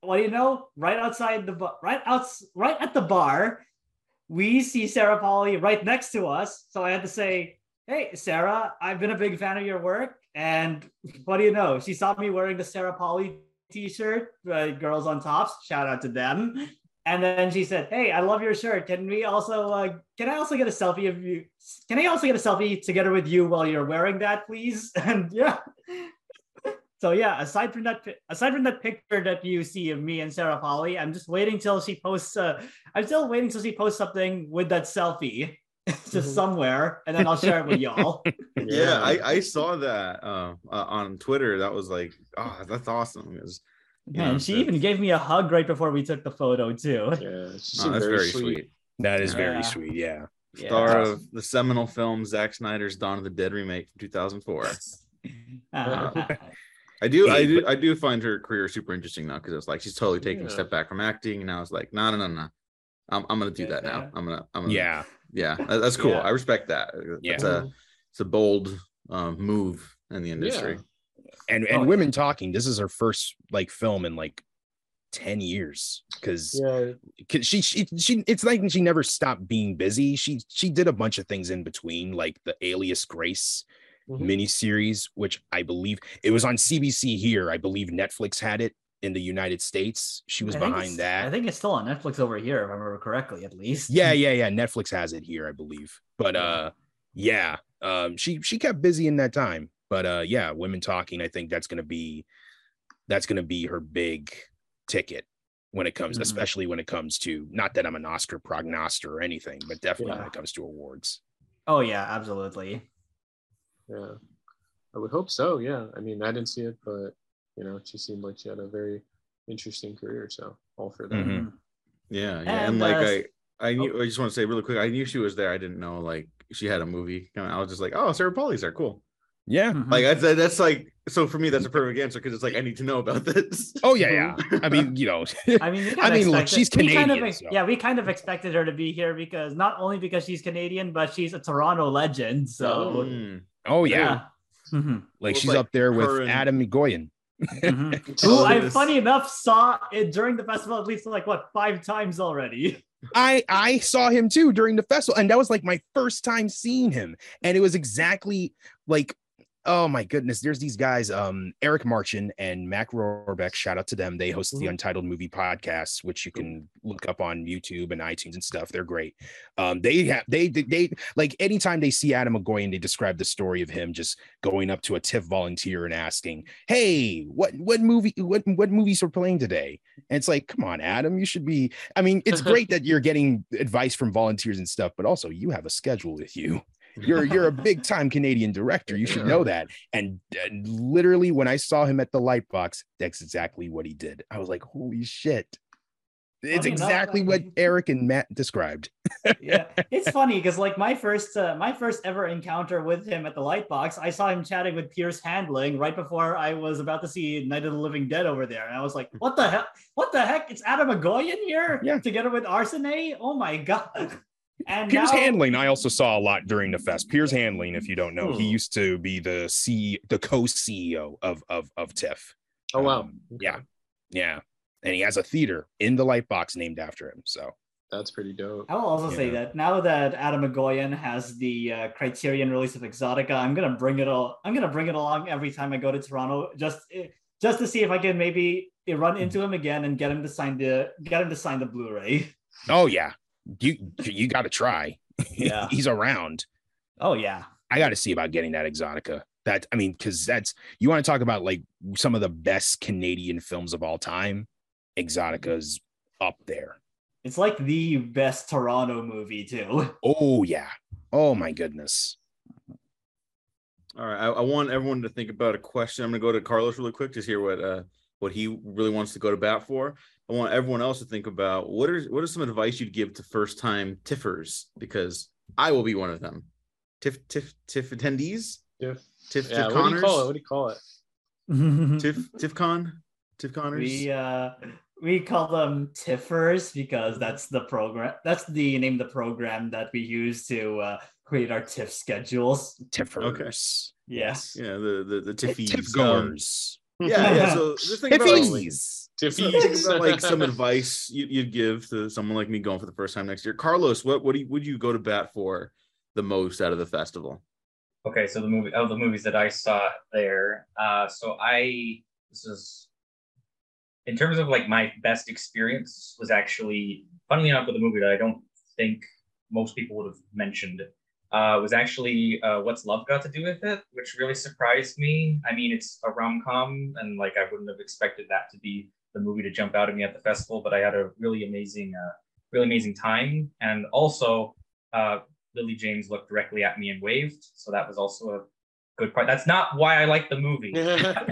what do you know? Right outside the bar, right outs, right at the bar, we see Sarah Polley right next to us. So I had to say, "Hey, Sarah, I've been a big fan of your work." And what do you know? She saw me wearing the Sarah Polley T-shirt, uh, "Girls on Tops." Shout out to them. And then she said, "Hey, I love your shirt. Can we also uh, can I also get a selfie of you? Can I also get a selfie together with you while you're wearing that, please?" And yeah. So yeah, aside from that, aside from that picture that you see of me and Sarah Polley, I'm just waiting till she posts. Uh, I'm still waiting till she posts something with that selfie, just Mhm. somewhere, and then I'll share it with y'all. yeah, I, I saw that uh, uh, on twitter that was like oh that's awesome because Man, Yeah, she that's- even gave me a hug right before we took the photo too. Yeah, she oh, that's very, very sweet. sweet. That is very Yeah. sweet. Yeah. Yeah. star of the seminal film Zack Snyder's Dawn of the Dead remake from 2004. Uh, I do, I do, I do find her career super interesting now because it's like she's totally taking a step back from acting, and I was like, no, no, no, no, I'm, I'm gonna do that now. I'm gonna, I'm gonna, Yeah. Yeah, that's cool. Yeah. I respect that. Yeah. It's a, it's a bold um, move in the industry. And Oh, and yeah. women talking. This is her first like film in like 10 years because Yeah, she, she she it's like she never stopped being busy. She she did a bunch of things in between, like the Alias Grace Mhm. miniseries, which I believe it was on CBC here. I believe Netflix had it in the United States. She was behind that. I think it's still on Netflix over here, if I remember correctly, at least. Yeah, yeah, yeah. Netflix has it here, I believe. But Yeah. uh yeah, um she she kept busy in that time. But uh yeah, women talking, I think that's gonna be that's gonna be her big ticket when it comes, Mhm. especially when it comes to not that I'm an Oscar prognoster or anything, but definitely when it comes to awards. Oh yeah, absolutely. yeah. I would hope so. Yeah. I mean, I didn't see it, but you know, she seemed like she had a very interesting career. So all for that. Mhm. Yeah, yeah, and, And, like uh, I, I knew. I just want to say really quick. I knew she was there. I didn't know like she had a movie. coming. I was just like, oh, Sarah Polley's there. Cool. Yeah. Mhm. Like that's that's like so for me. That's a perfect answer because it's like I need to know about this. Oh yeah, yeah. I mean, you know, I mean, I mean, look, expected- she's we kind of Canadian, so. Yeah, we kind of expected her to be here because not only because she's Canadian, but she's a Toronto legend. So Mm. oh yeah. yeah. Mhm. Like Well, she's like up there with and- Adam Egoyan. Mhm. Oh, Who I, funny enough, saw it during the festival at least like what five times already. I I saw him too during the festival, and that was like my first time seeing him, and it was exactly like, oh my goodness, there's these guys, um, Eric Marchin and Mac Rohrbeck. Shout out to them. They host the Mhm. Untitled Movie Podcast, which you can look up on YouTube and iTunes and stuff. They're great. Um, they have they they, they like anytime they see Adam Egoyan, they describe the story of him just going up to a TIFF volunteer and asking, "Hey, what what movie what what movies are playing today?" And it's like, come on, Adam, you should be. I mean, it's great that you're getting advice from volunteers and stuff, but also you have a schedule with you. You're you're a big time Canadian director. You should know that. And, and literally, when I saw him at the Lightbox, that's exactly what he did. I was like, holy shit. It's Funny enough, exactly what I- Eric and Matt described. yeah, it's funny because like my first uh, my first ever encounter with him at the Lightbox, I saw him chatting with Piers Handling right before I was about to see Night of the Living Dead over there, and I was like, "What the hell? What the heck? It's Adam Egoyan here, Yeah. together with Arsene. Oh my god!" And Piers now- Handling, I also saw a lot during the fest. Piers Handling, if you don't know, he Hmm. used to be the C the co-CEO of of of TIFF. Oh wow. Um, yeah. Yeah. And he has a theater in the Lightbox named after him. So That's pretty dope. I will also say that now that Adam Egoyan has the uh, Criterion release of Exotica, I'm gonna bring it all. I'm gonna bring it along every time I go to Toronto, just eh, just to see if I can maybe eh, run into him again and get him to sign the get him to sign the Blu-ray. oh yeah. You you gotta try. Yeah. He's around. Oh yeah, I got to see about getting that Exotica. That I mean, because that's you want to talk about like some of the best Canadian films of all time. Exotica's up there. it's like the best Toronto movie too. Oh yeah. Oh my goodness. All right, I, I want everyone to think about a question. I'm gonna go to Carlos really quick, just hear what uh what he really wants to go to bat for. I want everyone else to think about what are what is some advice you'd give to first time tiffers because I will be one of them. Tiff tiff tiff attendees. Tiff. Tiff Yeah. tiff What do you call it? conners. What do you call it? Tiff tiffcon. Tiff conners. we uh we call them tiffers because that's the program that's the name of the program that we use to uh, create our tiff schedules Tiffers. yes yeah, the the the tiffies. Tiff Um, goers. Yeah, yeah. So just think about like, so think about like some advice you, you'd give to someone like me going for the first time next year. Carlos, what what do you, would you go to bat for the most out of the festival? Okay, so the movie of the movies that I saw there. Uh, so I this is in terms of like my best experience was actually funnily enough with a movie that I don't think most people would have mentioned. Uh, was actually uh, what's love got to do with it, which really surprised me. I mean, it's a rom com, and like I wouldn't have expected that to be the movie to jump out at me at the festival. But I had a really amazing, uh, really amazing time, and also uh, Lily James looked directly at me and waved. So that was also a good part. That's not why I like the movie. that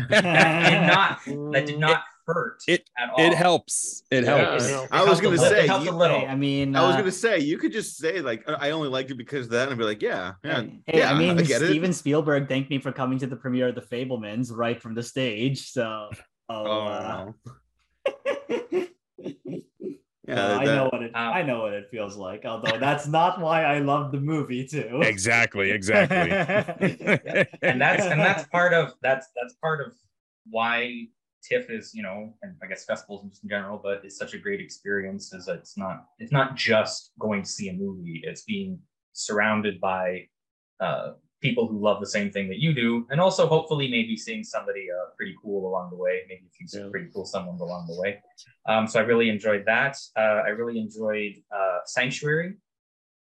did not that did not hurt It- at all. It helps. It Yeah, helps. I know. It I was gonna little- say, it helped a you- little. Hey, I mean, I was uh, gonna say you could just say like I I only liked it because of that, and be like, yeah, yeah, Hey, yeah. I mean, get it. Steven Spielberg thanked me for coming to the premiere of The Fabelmans right from the stage. So, oh, uh, Oh, yeah, uh, I know what it. Um, I know what it feels like. Although that's not why I love the movie too. Exactly. Exactly. and that's and that's part of that's that's part of why TIFF is you know and I guess festivals just in general, but it's such a great experience. Is that it's not it's not just going to see a movie; it's being surrounded by uh, people who love the same thing that you do, and also hopefully maybe seeing somebody uh, pretty cool along the way, maybe a few Yeah. pretty cool someone along the way. Um, so I really enjoyed that. Uh, I really enjoyed uh, Sanctuary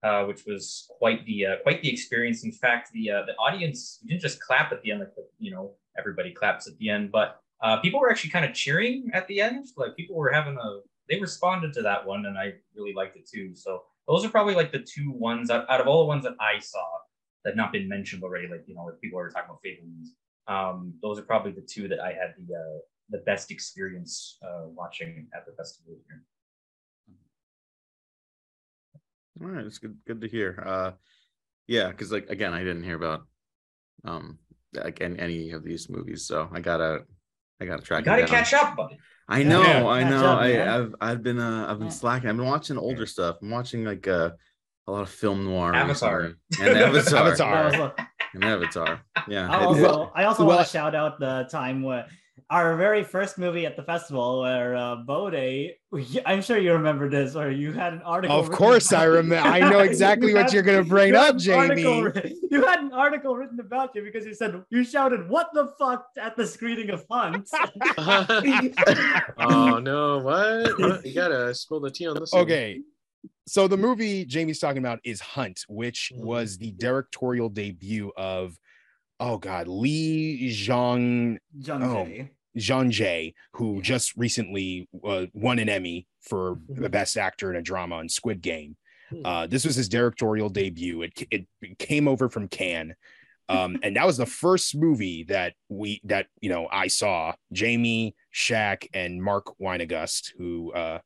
uh, which was quite the uh, quite the experience. In fact, the uh, the audience didn't just clap at the end, like you know everybody claps at the end, but uh, people were actually kind of cheering at the end. Like people were having a they responded to that one, and I really liked it too. So those are probably like the two ones out, out of all the ones that I saw that not been mentioned already. Like you know, like people are talking about Fabelmans. Um, those are probably the two that I had the uh, the best experience uh, watching at the festival here. All right, it's good. Good to hear. Uh, yeah, because like again, I didn't hear about um like any, any of these movies, so I gotta I gotta track. You gotta it down. catch up, buddy. I know, Yeah. I know. up, I, I've I've been uh I've been Yeah. slacking. I've been watching older stuff. I'm watching like uh a lot of film noir. Avatar. and Avatar, Avatar. That was a- and Avatar. Yeah, I also, I also well- want to shout out the time where our very first movie at the festival, where uh, Bode, I'm sure you remember this, or you had an article. Of course I remember. I know exactly You what had- you're gonna bring you up, an article Jamie. You had an article written about you because you said you shouted "What the fuck" at the screening of Hunt. oh no! What? What? You gotta spill the tea on this. one. Okay. So the movie Jamie's talking about is Hunt, which Mhm. was the directorial debut of oh god, Lee Zhang Oh. Jae. Jay, who just recently uh, won an Emmy for the best actor in a drama on Squid Game. Hmm. Uh, this was his directorial debut. It, it came over from Cannes. Um, and that was the first movie that we that you know I saw Jamie, Shaq, and Mark Weinegust, who uh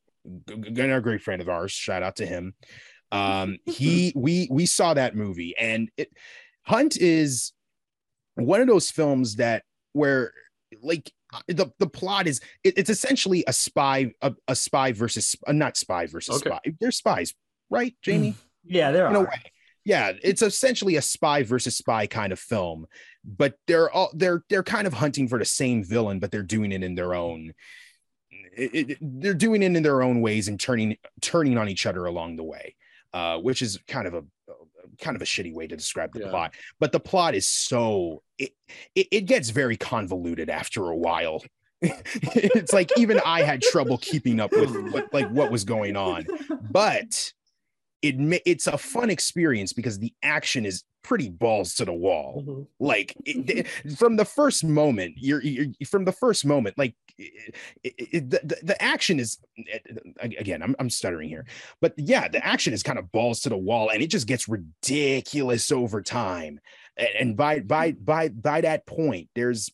a great friend of ours. Shout out to him. Um, he we we saw that movie, and it Hunt is one of those films that where like the the plot is it, it's essentially a spy a, a spy versus uh, not spy versus Okay. spy they're spies right jamie Yeah, there in a are. way yeah it's essentially a spy versus spy kind of film but they're all they're they're kind of hunting for the same villain but they're doing it in their own it, it- they're doing it in their own ways and turning turning on each other along the way uh which is kind of a kind of a shitty way to describe the Yeah. plot but the plot is so it, it it gets very convoluted after a while it's like even i had trouble keeping up with what like what was going on but it it's a fun experience because the action is pretty balls to the wall. Mhm. like it, from the first moment you're, you're from the first moment like it, it, the, the- action is again I'm, I'm stuttering here but yeah the action is kind of balls to the wall and it just gets ridiculous over time. And by by by by that point there's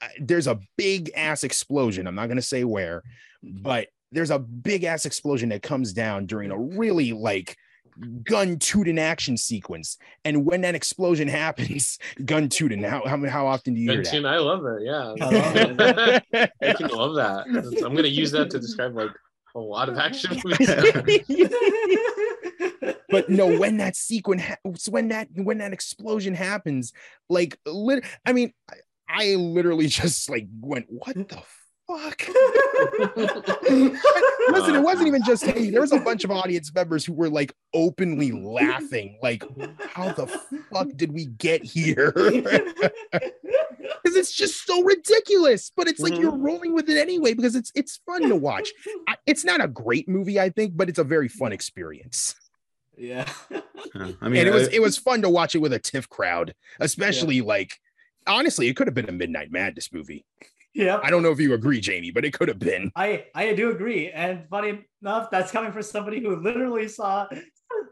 uh, there's a big ass explosion. I'm not going to say where but there's a big ass explosion that comes down during a really like gun tooting action sequence and when that explosion happens gun tooting how, how how often do you hear Benton, that I love it. Yeah, I love I can love that. That's- I'm gonna use that to describe like a lot of action movies. but no when that sequence ha- when that when that explosion happens like lit- i mean I, I literally just like went what the fuck. Listen it wasn't uh, even just me. There was a bunch of audience members who were like openly laughing like how the fuck did we get here? Because it's just so ridiculous but it's like you're mm-hmm. rolling with it anyway because it's it's fun to watch. I, it's not a great movie i think but it's a very fun experience. Yeah. Yeah, I mean, and it was I- it was fun to watch it with a TIFF crowd, especially like honestly, it could have been a Midnight Madness movie. Yep. I don't know if you agree, Jamie, but it could have been. I I do agree, and funny enough, that's coming from somebody who literally saw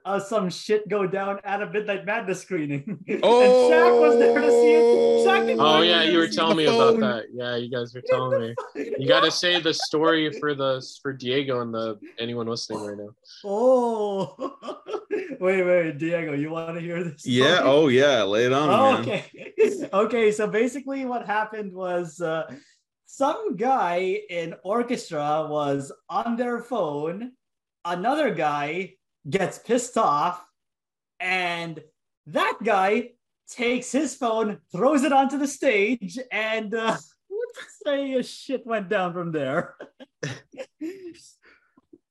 uh, some shit go down at a Midnight Madness screening. Oh, and Shaq was there to see it. Shaq Oh yeah, you were telling the me about that. Yeah, you guys were telling me. You got to say the story for the for Diego and the anyone listening right now. Oh, wait, wait, Diego, you want to hear this? Yeah. Oh yeah. Lay it on, Oh, man. okay. okay. So basically, what happened was uh, some guy in orchestra was on their phone. Another guy gets pissed off, and that guy takes his phone, throws it onto the stage, and uh, say a shit went down from there.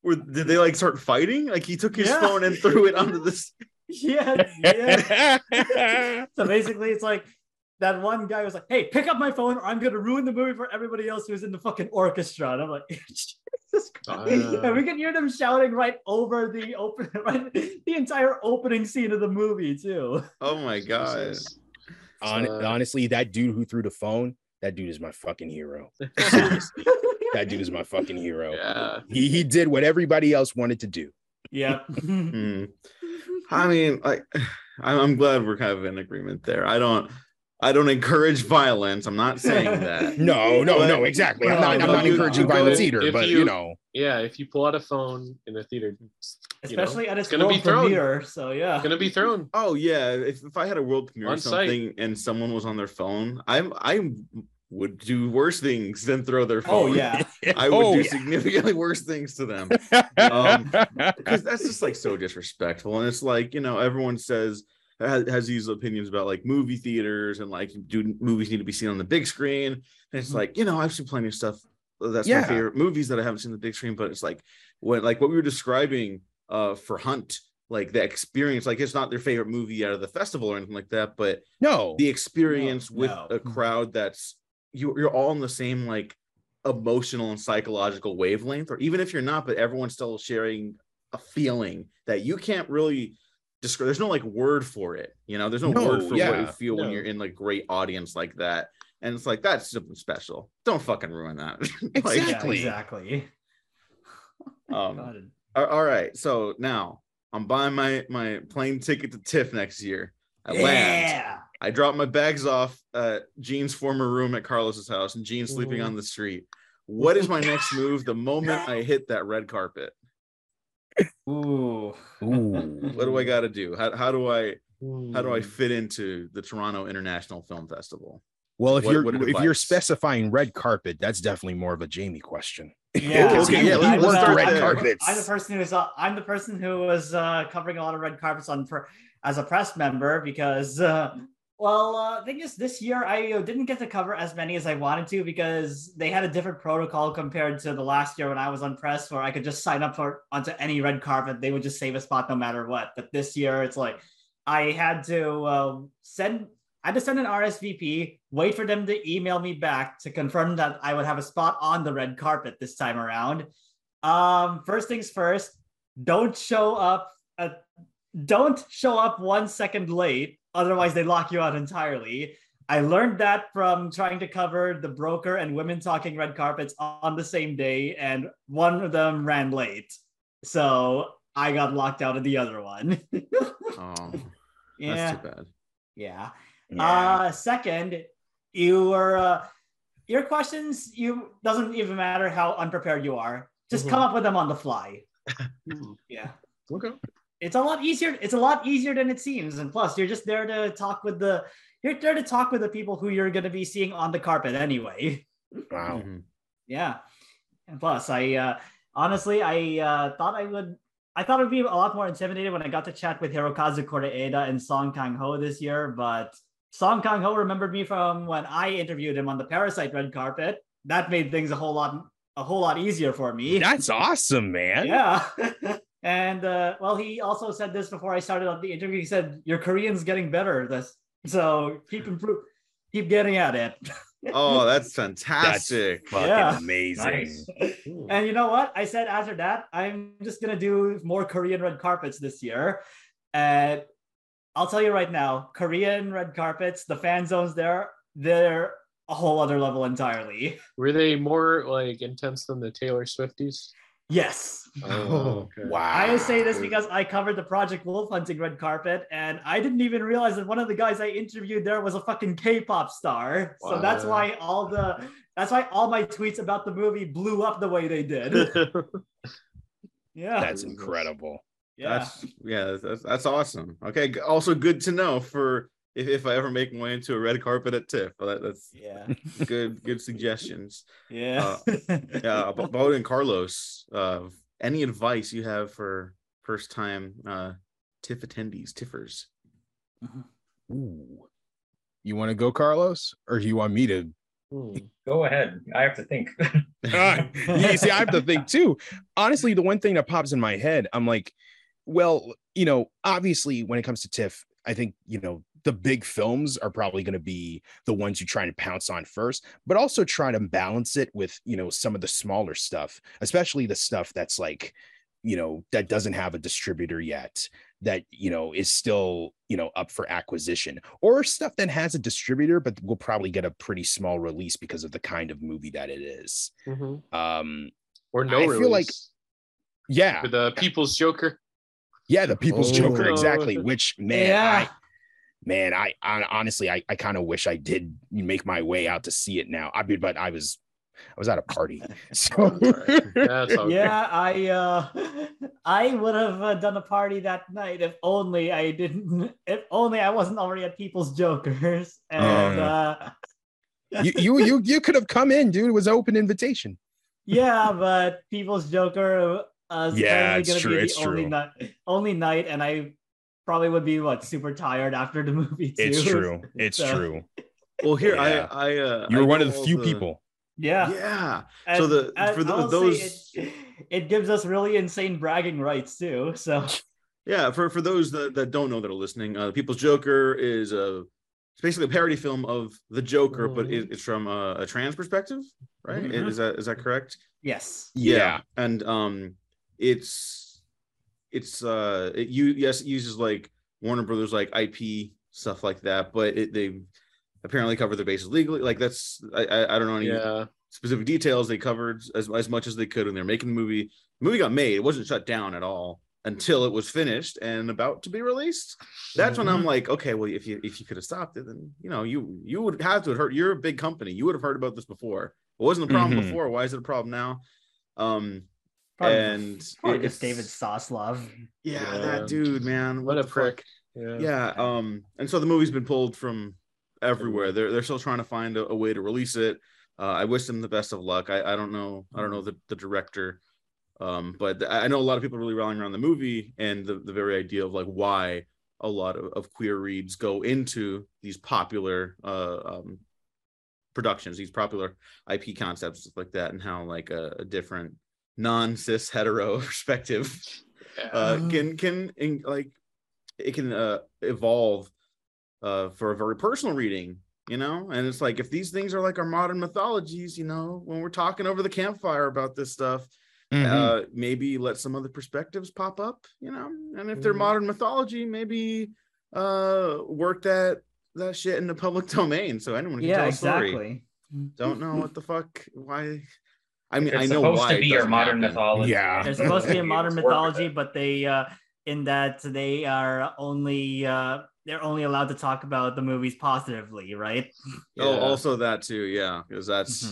Were, did they like start fighting? Like he took his Yeah. phone and threw it onto this. yeah, yeah. so basically, it's like that one guy was like, "Hey, pick up my phone, or I'm gonna ruin the movie for everybody else who's in the fucking orchestra." And I'm like, Jesus Christ! Ah. and we can hear them shouting right over the open, right, the entire opening scene of the movie too. Oh my god. Hon- Uh, honestly, that dude who threw the phone, that dude is my fucking hero. That dude is my fucking hero. Yeah. He he did what everybody else wanted to do. yeah. Hmm. I mean, like, I'm, I'm glad we're kind of in agreement there. I don't, I don't encourage violence. I'm not saying that. No, no, But- no, exactly. I'm No, not. I'm not you- encouraging you violence either. if But you, you- know, Yeah, if you pull out a phone in the theater, it's you know, Especially at its gonna be thrown. premiere. So yeah. gonna be thrown. Oh yeah, if, if I had a world premiere or On site. something and someone was on their phone, I'm I would do worse things than throw their phone. Oh yeah. I would Oh, do yeah. significantly worse things to them. Um, because that's just like so disrespectful and it's like you know everyone says has, has these opinions about like movie theaters and like do movies need to be seen on the big screen and it's Mhm. like you know i've seen plenty of stuff that's Yeah. my favorite movies that i haven't seen the big screen but it's like when like what we were describing uh for hunt like the experience like it's not their favorite movie out of the festival or anything like that but no, the experience with no. a crowd that's you, you're all in the same like emotional and psychological wavelength or even if you're not but everyone's still sharing a feeling that you can't really describe there's no like word for it you know there's no, No, word for what you feel when you're in like great audience like that and it's like that's something special don't fucking ruin that Like, Exactly. Yeah, exactly. um, God. all- all right so now i'm buying my my plane ticket to tiff next year i land I dropped my bags off at Gene's former room at Carlos's house, and Gene's sleeping Ooh. on the street. What is my next move the moment I hit that red carpet? Ooh. Ooh. What do I got to do? How, how do I how do I fit into the Toronto International Film Festival? Well, if What- you're what if you're specifying red carpet, that's definitely more of a Jamie question. Yeah. Because Okay, yeah, let's worked start red there. carpets. I'm the person who's uh, I'm the person who was uh, covering a lot of red carpets on for as a press member because uh, well, uh, thing is this year I uh, didn't get to cover as many as I wanted to because they had a different protocol compared to the last year when I was on press where I could just sign up for onto any red carpet they would just save a spot no matter what. But this year it's like I had to uh, send I had to send an RSVP, wait for them to email me back to confirm that I would have a spot on the red carpet this time around. Um, first things first, don't show up don't show up one second late, otherwise they lock you out entirely. I learned that from trying to cover the broker and women talking red carpets on the same day, and one of them ran late. So I got locked out of the other one. Oh, yeah. that's too bad. Yeah. Yeah. Uh, second, you were uh, your questions. You doesn't even matter how unprepared you are. Just Mhm. come up with them on the fly. yeah, Okay. It's a lot easier. It's a lot easier than it seems. And plus, you're just there to talk with the. You're there to talk with the people who you're going to be seeing on the carpet anyway. wow. Mhm. Yeah. And plus, I uh, honestly, I uh, thought I would. I thought it would be a lot more intimidated when I got to chat with Hirokazu Koreeda and Song Kang Ho this year, but Song Kang Ho remembered me from when I interviewed him on the Parasite red carpet. That made things a whole lot a whole lot easier for me. That's awesome, man. Yeah. and uh, well, he also said this before I started on the interview. He said, "Your Korean's getting better." This so keep improve, keep getting at it. Oh, that's fantastic. Fucking Yeah. amazing. Nice. And you know what? I said after that, I'm just gonna do more Korean red carpets this year. And I'll tell you right now, Korean red carpets, the fan zones there, they're a whole other level entirely. Were they more like intense than the Taylor Swifties? Yes. Oh, okay. Wow. I say this because I covered the Project Wolf Hunting red carpet, and I didn't even realize that one of the guys I interviewed there was a fucking K-pop star. So that's why all the that's why all my tweets about the movie blew up the way they did. Yeah. That's incredible. yeah. That's yeah, that's, that's awesome. Okay, also good to know for if, if I ever make my way into a red carpet at TIFF. Well, that, that's yeah. good good suggestions. Yeah. Yeah, Bo Bo and Carlos, uh, any advice you have for first time uh, TIFF attendees, TIFFers? Ooh. You want to go, Carlos, or do you want me to? Go ahead. I have to think. Yeah, see, I have to think too. Honestly, the one thing that pops in my head, I'm like, well, you know, obviously, when it comes to TIFF, I think you know the big films are probably going to be the ones you try to pounce on first, but also try to balance it with you know some of the smaller stuff, especially the stuff that's like, you know, that doesn't have a distributor yet, that you know is still you know up for acquisition, or stuff that has a distributor but will probably get a pretty small release because of the kind of movie that it is. Mhm. Um, Or no I release. feel like- yeah, for the People's Joker. yeah, the People's Joker, Oh. exactly. Which man, yeah. I, man, I, I honestly, I, I kind of wish I did make my way out to see it now. I mean, but I was, I was at a party, so That's all yeah, I uh I would have uh, done a party that night if only I didn't if only I wasn't already at People's Jokers and Oh, uh you, you, you, you could have come in, dude. It was open invitation. yeah, but People's Joker uh, Yeah, apparently it's gonna true, be it's the only true. night only night and I probably would be what super tired after the movie too. It's true. It's So, true. Well, here Yeah. I I uh, You I one of the all few people. Yeah. Yeah, And, So the- and for the- those- it, it gives us really insane bragging rights too. So Yeah, for for those that, that don't know that are listening, uh, People's Joker is a it's basically a parody film of the Joker, but it, it's from a, a trans perspective, right? Mhm. Is that is that correct? yes. Yeah. and um, it's it's uh, it you yes it uses like Warner Brothers like IP stuff like that, but it they apparently cover their bases legally. Like that's I I, I don't know any Yeah. specific details they covered as, as much as they could when they're making the movie. The movie got made; it wasn't shut down at all until it was finished and about to be released. That's when I'm like, okay, well, if you if you could have stopped it, then you know you you would have to have heard. You're a big company; you would have heard about this before. It wasn't a problem Mhm. before. Why is it a problem now? Um, Probably, and probably it- just David it's- Zaslav. Yeah, Yeah. that dude, man, What a prick. Yeah. Yeah. Um, and so the movie's been pulled from everywhere. They're they're still trying to find a, a way to release it. Uh, I wish them the best of luck. I, I don't know. I don't know the, the director. Um, but I I know a lot of people are really rallying around the movie and the, the very idea of like why a lot of, of queer reads go into these popular uh um productions, these popular IP concepts, like that, and how like a, a different non-cis hetero perspective uh, Mhm. can can in, like it can uh, evolve uh, for a very personal reading, you know. And it's like if these things are like our modern mythologies, you know, when we're talking over the campfire about this stuff, Mhm. uh, maybe let some other perspectives pop up, you know. And if they're Mhm. modern mythology, maybe uh, work that that shit in the public domain so anyone can Yeah, tell a story. exactly. Don't know what the fuck why. I mean, it's I know supposed why to be your modern happen. mythology. Yeah. There's supposed to be a modern mythology, but they uh in that they are only uh they're only allowed to talk about the movies positively, right? Oh, also that too, yeah, because that's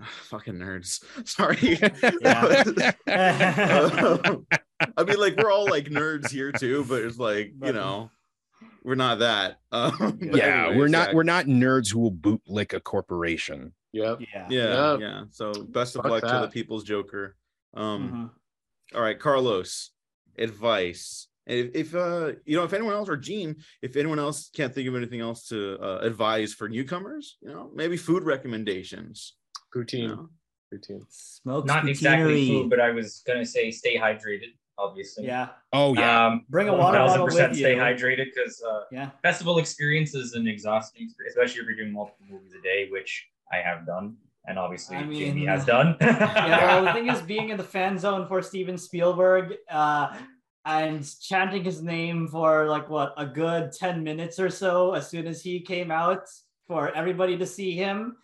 Mhm. fucking nerds. Sorry. Yeah. I mean, like we're all like nerds here too, but it's like you know, we're not that. Um, yeah, anyways, we're not yeah. we're not nerds who will bootlick a corporation. Yep. Yeah. Yeah, Yeah. yeah. So best of Fuck luck to the. People's Joker. Um, Mhm. all right, Carlos, advice. If, if uh you know if anyone else or Gene, if anyone else can't think of anything else to uh, advise for newcomers, you know, maybe food recommendations. You Poutine. know? Poutine. Smoke Not exactly food, but I was gonna say stay hydrated, obviously. Yeah. Oh yeah. Um, Bring a water bottle with 1000% stay you. hydrated because uh, Yeah. festival experience is an exhausting experience, especially if you're doing multiple movies a day, which I have done, and obviously I mean, Jamie has done. yeah, well, the thing is, being in the fan zone for Steven Spielberg uh, and chanting his name for like what a good 10 minutes or so as soon as he came out for everybody to see him,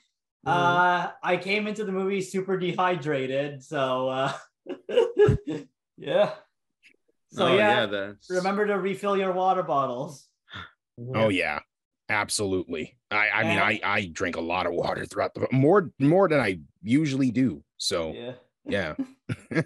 Uh, I came into the movie super dehydrated, so uh, yeah. So oh yeah, yeah, that's remember to refill your water bottles. Oh yeah, absolutely. I I mean I I drink a lot of water throughout the more more than I usually do. So Yeah. yeah.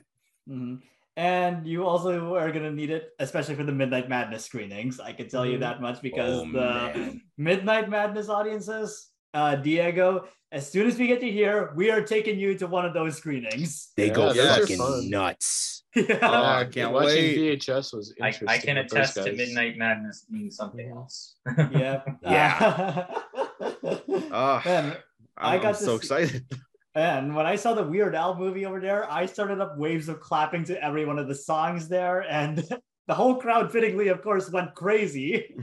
Mhm. And you also are gonna need it, especially for the Midnight Madness screenings. I can tell you Mhm. that much because Oh, the man. Midnight Madness audiences, uh, Diego, as soon as we get you here, we are taking you to one of those screenings. They go Yeah, those fucking fun. nuts. Oh, yeah. I can't watching wait. VHS was I, interesting. I can attest to. Midnight Madness being something else. yeah. Yeah. Ah, Man, I I'm, got I'm so see- excited. And when I saw the Weird Al movie over there, I started up waves of clapping to every one of the songs there, and the whole crowd, fittingly, of course, went crazy.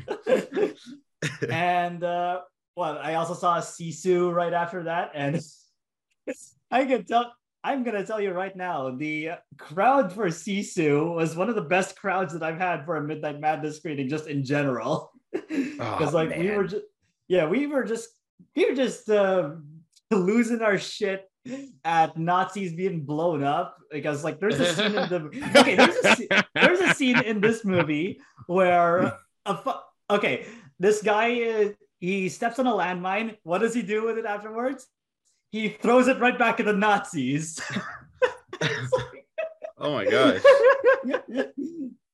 and uh, well, I also saw Sisu right after that, and I can tell. I'm gonna tell you right now, the crowd for Sisu was one of the best crowds that I've had for a Midnight Madness screening, just in general. Because Oh, like we were just, yeah, we were just, we were just uh, losing our shit at Nazis being blown up. Because like there's a scene in the okay, there's a there's a scene in this movie where a fu- okay, this guy uh, he steps on a landmine. What does he do with it afterwards? He throws it right back at the Nazis. Oh my gosh.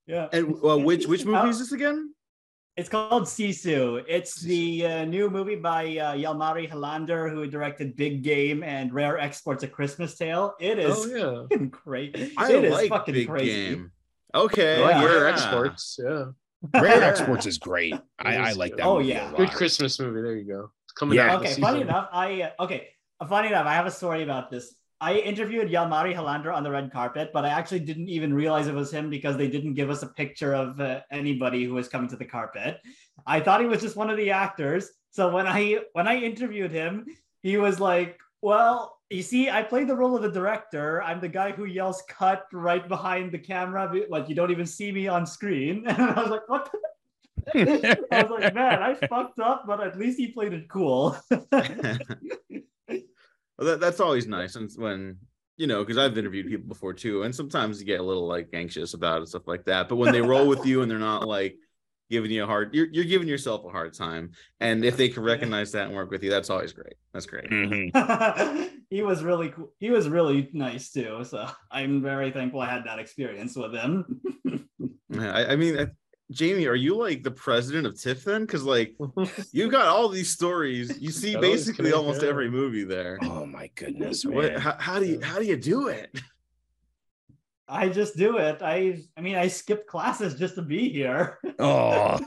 yeah. And uh, which which movie is this again? It's called Sisu. It's the uh, new movie by uh, Jalmari Helander, who directed Big Game and Rare Exports: A Christmas Tale. It is Oh yeah. fucking great. I It is like fucking Big crazy. Game. Okay. I like Yeah. rare exports. Yeah. Rare Yeah. Exports is great. I, I like that. Oh, movie yeah. a Good. Christmas movie. There you go. It's coming Yeah. out. Okay, funny enough, I uh, okay. Funny enough, I have a story about this. I interviewed Jalmari Helander on the red carpet, but I actually didn't even realize it was him because they didn't give us a picture of uh, anybody who was coming to the carpet. I thought he was just one of the actors. So when I when I interviewed him, he was like, "Well, you see, I played the role of the director. I'm the guy who yells cut right behind the camera, like you don't even see me on screen." And I was like, "What?" the-" I was like, "Man, I fucked up, but at least he played it cool." Well, that, that's always nice and when you know because i've interviewed people before too and sometimes you get a little like anxious about it stuff like that but when they roll with you and they're not like giving you a hard you're, you're giving yourself a hard time and if they can recognize that and work with you that's always great that's great Mhm. he was really cool. He was really nice too. So I'm very thankful I had that experience with him. Yeah, I, I mean I, jamie are you like the president of tiff then because like you've got all these stories you see Got all these basically almost every movie there Oh my goodness, what, how, how do you how do you do it I just do it. I I mean I skipped classes just to be here. Oh.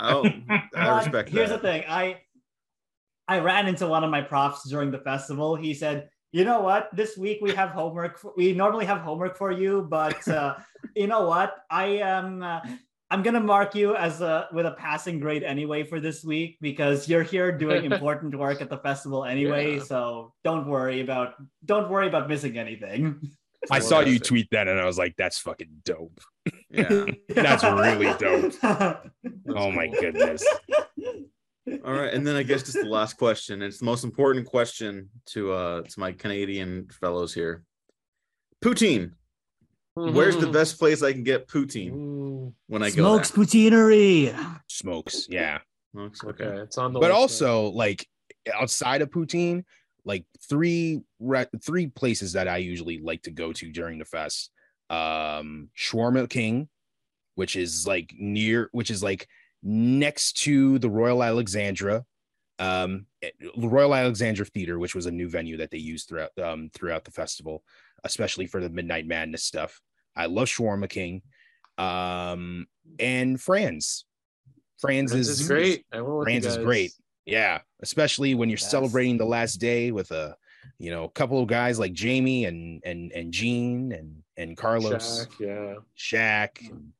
oh i But respect here's that the thing. I I ran into one of my profs during the festival. He said, "You know what? This week we have homework. For, we normally have homework for you, but uh, you know what? I am. Uh, I'm gonna mark you as a with a passing grade anyway for this week because you're here doing important work at the festival anyway. Yeah. So don't worry about don't worry about missing anything. I saw you tweet that and I was like, that's fucking dope. yeah That's really dope. Oh my goodness. All right, and then I guess just the last question. It's the most important question to uh to my Canadian fellows here. Poutine. Where's the best place I can get poutine when I go Smoke's Poutinerie. Smokes. Yeah. Smokes, Okay, it's on the. but list now. also like outside of poutine like three re- three places that i usually like to go to during the fest um shawarma king which is like near which is like next to the royal alexandra um eh, royal alexandra theater which was a new venue that they used throughout um throughout the festival especially for the midnight madness stuff i love shawarma king um and franz franz Friends is is great. I went with you Fran's is great. Yeah, especially when you're Yes. celebrating the last day with a, you know, a couple of guys like Jamie and and and Gene and and Carlos, Shaq, yeah, Shaq, and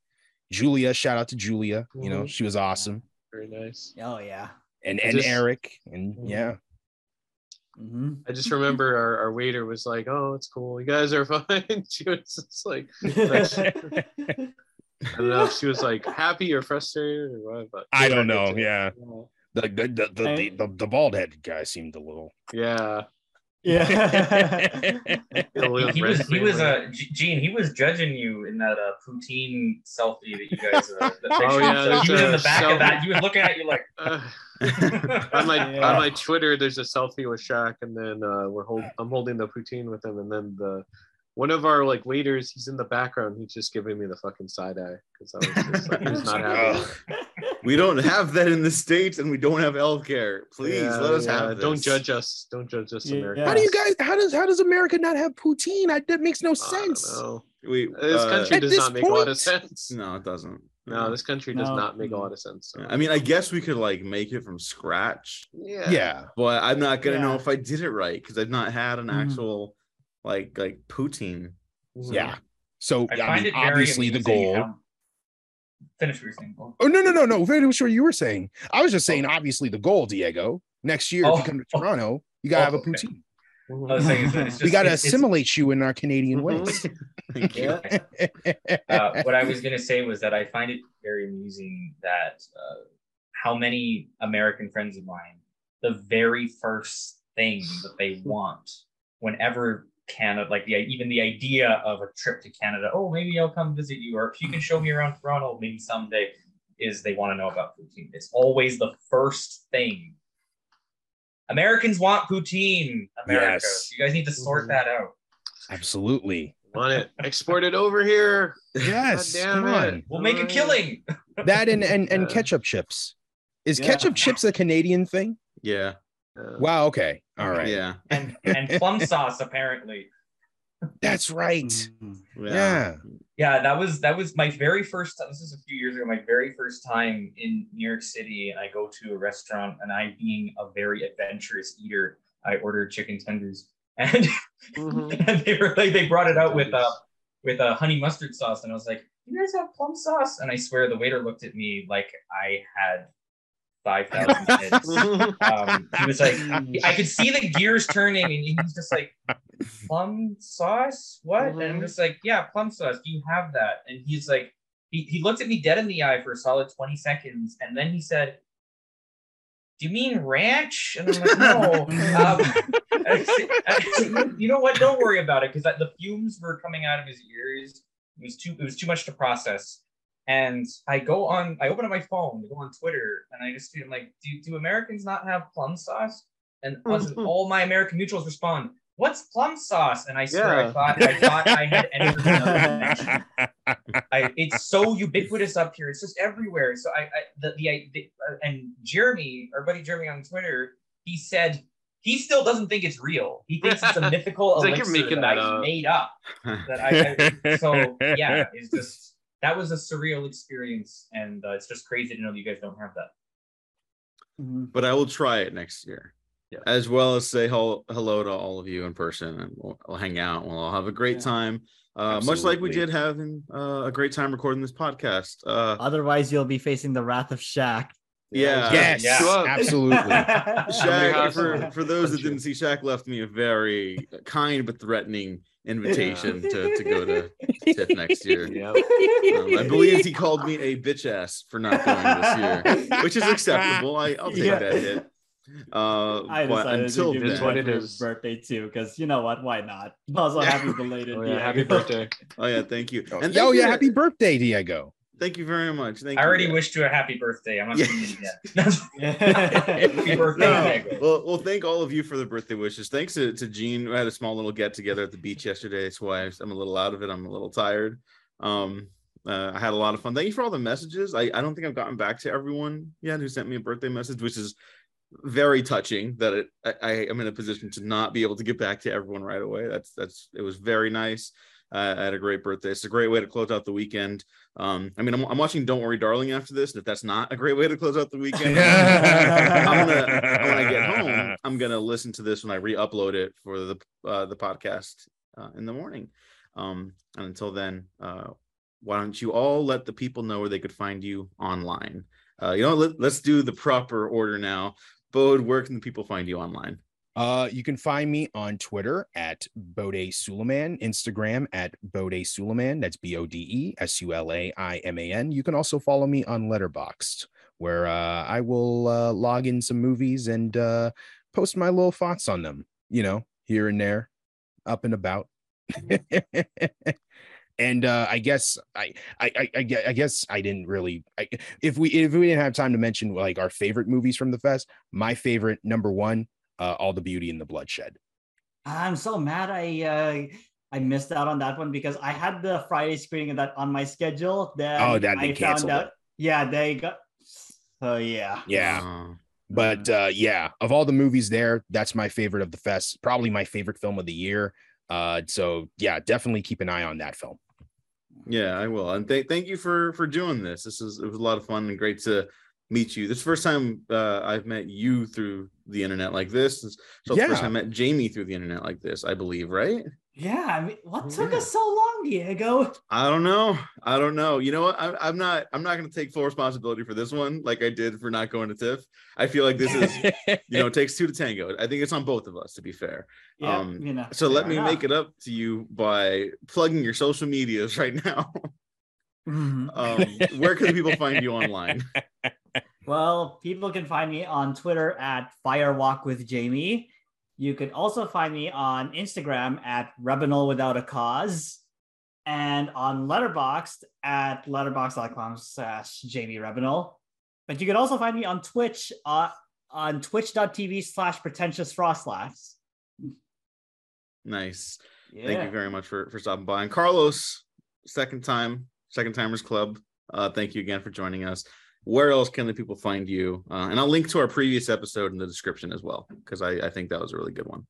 Julia. Shout out to Julia. You know, Mhm. she was awesome, very nice. Oh yeah. and and just- Eric, and Mhm. yeah, Mhm. I just remember our, our waiter was like, "Oh, it's cool. You guys are fine." She was just like, I don't know if she was like happy or frustrated or what, but I don't know. Yeah, The the the the, the, the, the bald headed guy seemed a little. Yeah. Yeah. Little he was he was creamer. uh Gene he was judging you in that uh poutine selfie that you guys uh, that Oh, yeah, So he was in the back selfie. of that he was looking at you like Uh, on my Yeah. on my Twitter, there's a selfie with Shaq, and then uh, we're hold I'm holding the poutine with him, and then the one of our like waiters, he's in the background, he's just giving me the fucking side eye because I was just like, he's not happy. Ugh. We don't have that in the states, and we don't have healthcare. Please Yeah, let us yeah, have this. Don't judge us. Don't judge us, Yeah. Americans. How do you guys? How does how does America not have poutine? I, that makes no I sense. know. We This uh, country does this not make a lot of sense. No, it doesn't. No, this country does No. not make a lot of sense. so. I mean, I guess we could like make it from scratch, yeah. Yeah, but I'm not gonna know if I did it right because I've not had an Mhm. actual like like poutine. Mhm. yeah. So I I, mean, obviously the goal. how- finish what you're saying Paul. Oh no no no no! Very sure you were saying. I was just saying, obviously the goal, Diego. Next year, if Oh. you come to Toronto, you gotta Oh, have a okay. poutine. I was saying it's, it's just, we gotta it's- it's- assimilate you in our Canadian Mhm. ways. Thank you. Yeah. uh, what I was going to say was that I find it very amusing that uh, how many American friends of mine, the very first thing that they want whenever Canada, like the even the idea of a trip to Canada, oh maybe I'll come visit you, or if you can show me around Toronto, maybe someday, is they want to know about poutine. It's always the first thing. Americans want poutine, America. Yes. You guys need to sort that out. Absolutely. Want it? Export it over here. Yes. God damn Come it. on. We'll make a killing. That and and and ketchup chips. Is Yeah. ketchup chips a Canadian thing? Yeah, Uh, Wow. Okay. All right. yeah, and and plum sauce apparently. That's right. Mhm. Yeah. Yeah, that was that was my very first. This is a few years ago. My very first time in New York City, and I go to a restaurant, and I, being a very adventurous eater, I ordered chicken tenders, and, Mhm. and they were like they brought it out with uh with a honey mustard sauce, and I was like, "You guys have plum sauce?" And I swear the waiter looked at me like I had five thousand kids. um, he was like, I could see the gears turning, and he was just like, plum sauce? What? And I'm Mhm. just like, yeah, plum sauce. Do you have that? And he's like, he, he looked at me dead in the eye for a solid 20 seconds, and then he said, Do you mean ranch? And I'm like, no. um, I I you know what? Don't worry about it, because the fumes were coming out of his ears. It was too it was too much to process. And I go on, I open up my phone, I go on Twitter, and I just do, I'm like, do, do Americans not have plum sauce? And Mhm. all my American mutuals respond, What's plum sauce? And I swear, I thought I thought I had entered another dimension. I, it's so ubiquitous up here. It's just everywhere. So I, I the, the, I- the uh, and Jeremy, our buddy Jeremy on Twitter, he said he still doesn't think it's real. He thinks it's a mythical He's like, "You're making that, that I up." made up. That I, I so yeah, it's just that was a surreal experience, and uh, it's just crazy to know that you guys don't have that. Mhm. but I will try it next year. Yeah. As well as say hel- hello to all of you in person, and we'll, we'll hang out. We'll all have a great Yeah. time, uh, much like we did having uh, a great time recording this podcast. Uh, Otherwise, you'll be facing the wrath of Shaq. yeah, yes. Yeah. Absolutely. Shaq, for, for those that punch didn't see, Shaq left me a very kind but threatening invitation to, to go to TIFF next year. Yeah. Um, I believe he called me a bitch ass for not going this year, which is acceptable. I, I'll take Yeah. that hit. Uh, I but decided until to give It you then, what that it for your is. birthday too, because you know what? Why not? Also, happy belated. Oh, yeah. Happy birthday. oh yeah, thank you. Oh, And Yo, thank yeah, you- happy birthday, Diego. Thank you very much. Thank I you. already guys. wished you a happy birthday. I'm not Yeah. doing it yet. happy birthday, No. Well, well, thank all of you for the birthday wishes. Thanks to, to Gene. We had a small little get together at the beach yesterday. That's why I'm a little out of it. I'm a little tired. Um, uh, I had a lot of fun. Thank you for all the messages. I, I don't think I've gotten back to everyone yet who sent me a birthday message, which is very touching that it, I, I am in a position to not be able to get back to everyone right away. That's that's it was very nice. Uh, I had a great birthday. It's a great way to close out the weekend. Um, I mean, I'm, I'm watching Don't Worry, Darling after this. And if that's not a great way to close out the weekend, I'm gonna when I get home, I'm gonna listen to this when I re-upload it for the uh, the podcast uh, in the morning. Um, and until then, uh, why don't you all let the people know where they could find you online? Uh, you know, let, let's do the proper order now. Bode, where can the people find you online? Uh, you can find me on Twitter at Bode Sulaiman, Instagram at Bode Sulaiman. That's B O D E S U L A I M A N. You can also follow me on Letterboxd, where uh, I will uh, log in some movies and uh, post my little thoughts on them, you know, here and there, up and about. and uh, I guess I, I I I I guess I didn't really. I, if we if we didn't have time to mention like our favorite movies from the fest, my favorite number one, uh, All the Beauty and the Bloodshed. I'm so mad I uh, I missed out on that one because I had the Friday screening of that on my schedule. Then Oh, that they I canceled found out. it. Yeah, they got. So yeah. Yeah. But uh, yeah, of all the movies there, that's my favorite of the fest. Probably my favorite film of the year. Uh, so yeah, definitely keep an eye on that film. Yeah, I will. And th- thank you for for doing this. This is it was a lot of fun and great to meet you. This is the first time uh, I've met you through the internet like this. It's so the first time I met Jaime through the internet like this, I believe, right? Yeah. I mean, what took Yeah. us so long, Diego? I don't know. I don't know. You know what? I, I'm not. I'm not going to take full responsibility for this one, like I did for not going to TIFF. I feel like this is, you know, it takes two to tango. I think it's on both of us, to be fair. Yeah, Um, you know. So let me enough. make it up to you by plugging your social medias right now. Mhm. um, where can people find you online? Well, people can find me on Twitter at Firewalk with Jaime. You can also find me on Instagram at Rebinal Without a Cause and on Letterboxd at letterboxd.com slash Jaime Rebinal. But you can also find me on Twitch uh, on twitch.tv slash pretentious. Nice. Yeah. Thank you very much for for stopping by. And Carlos, second time, second timers club. Uh, thank you again for joining us. Where else can the people find you? Uh, and I'll link to our previous episode in the description as well because I, I think that was a really good one.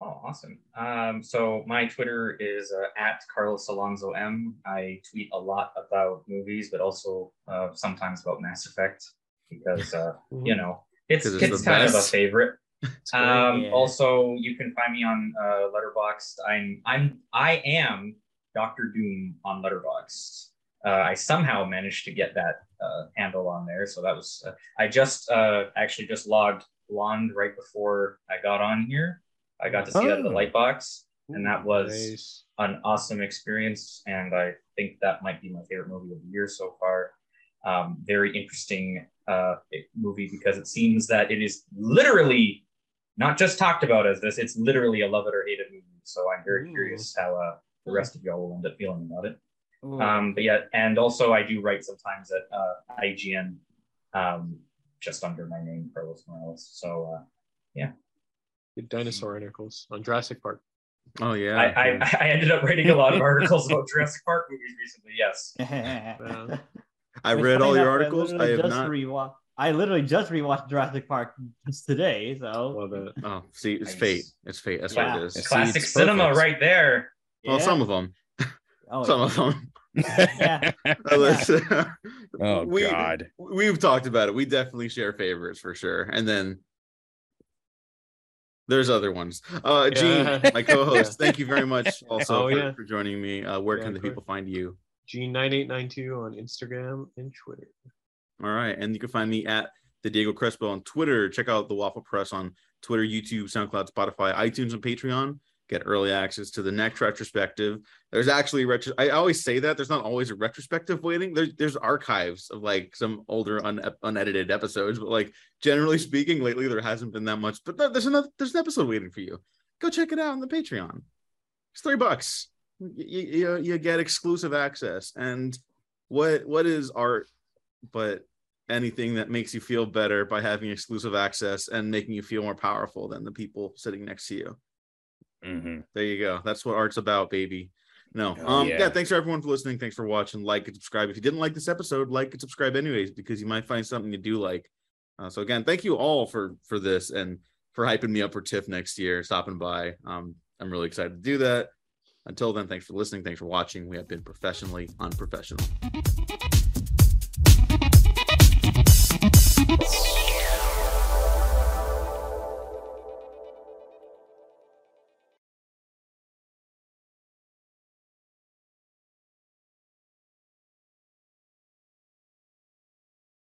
Oh, awesome. Um, so my Twitter is uh, at Carlos Alonzo M. I tweet a lot about movies, but also uh, sometimes about Mass Effect because uh, you know it's 'Cause it's it's the kind of a favorite. Great. Um, Yeah. Also, you can find me on uh, Letterboxd. I'm I'm I am Doctor Doom on Letterboxd. Uh, I somehow managed to get that uh, handle on there, so that was uh, I just uh, actually just logged Blonde right before I got on here. I got to see that at the Oh. Lightbox, and that was Nice. an awesome experience, and I think that might be my favorite movie of the year so far. Um, very interesting uh, movie because it seems that it is literally not just talked about as this; it's literally a love it or hate it movie. So I'm very curious how uh, the rest of y'all will end up feeling about it. Ooh. Um, but yeah, and also I do write sometimes at uh, IGN, um, just under my name, Carlos Morales. So uh, yeah, Good dinosaur articles on Jurassic Park. Oh yeah. I, I, I ended up writing a lot of articles about Jurassic Park movies recently. Yes. Uh, I read funny all your articles. I literally have just not. Rewatched, I literally just rewatched Jurassic Park just today. So love it. Oh, see, it's Nice. fate. It's fate. That's Yeah. what it is. See, Classic it's cinema perfect. right there. Well, Yeah. some of them. Oh, some yeah. of them. Yeah. oh we, God. We've talked about it. We definitely share favorites for sure. And then there's other ones. Uh Gene, Yeah. my co-host, thank you very much also Oh, for, yeah. for joining me. Uh where Yeah, can the people find you? G9892 on Instagram and Twitter. All right. And you can find me at the Diego Crespo on Twitter. Check out the Waffle Press on Twitter, YouTube, SoundCloud, Spotify, iTunes, and Patreon. Get early access to the next retrospective. There's actually retro. I always say that there's not always a retrospective waiting. There's there's archives of like some older un, unedited episodes, but like generally speaking, lately there hasn't been that much. But there- there's another there's an episode waiting for you. Go check it out on the Patreon. It's three bucks. You, you, you get exclusive access. And what what is art but anything that makes you feel better by having exclusive access and making you feel more powerful than the people sitting next to you. Mhm. There you go. That's what art's about, baby. No. Oh, um yeah. yeah. thanks for everyone for listening. Thanks for watching. Like and subscribe. If you didn't like this episode, like and subscribe anyways because you might find something you do like. Uh, so again, thank you all for for this and for hyping me up for TIFF next year, stopping by. Um I'm really excited to do that. Until then, thanks for listening. Thanks for watching. We have been professionally unprofessional.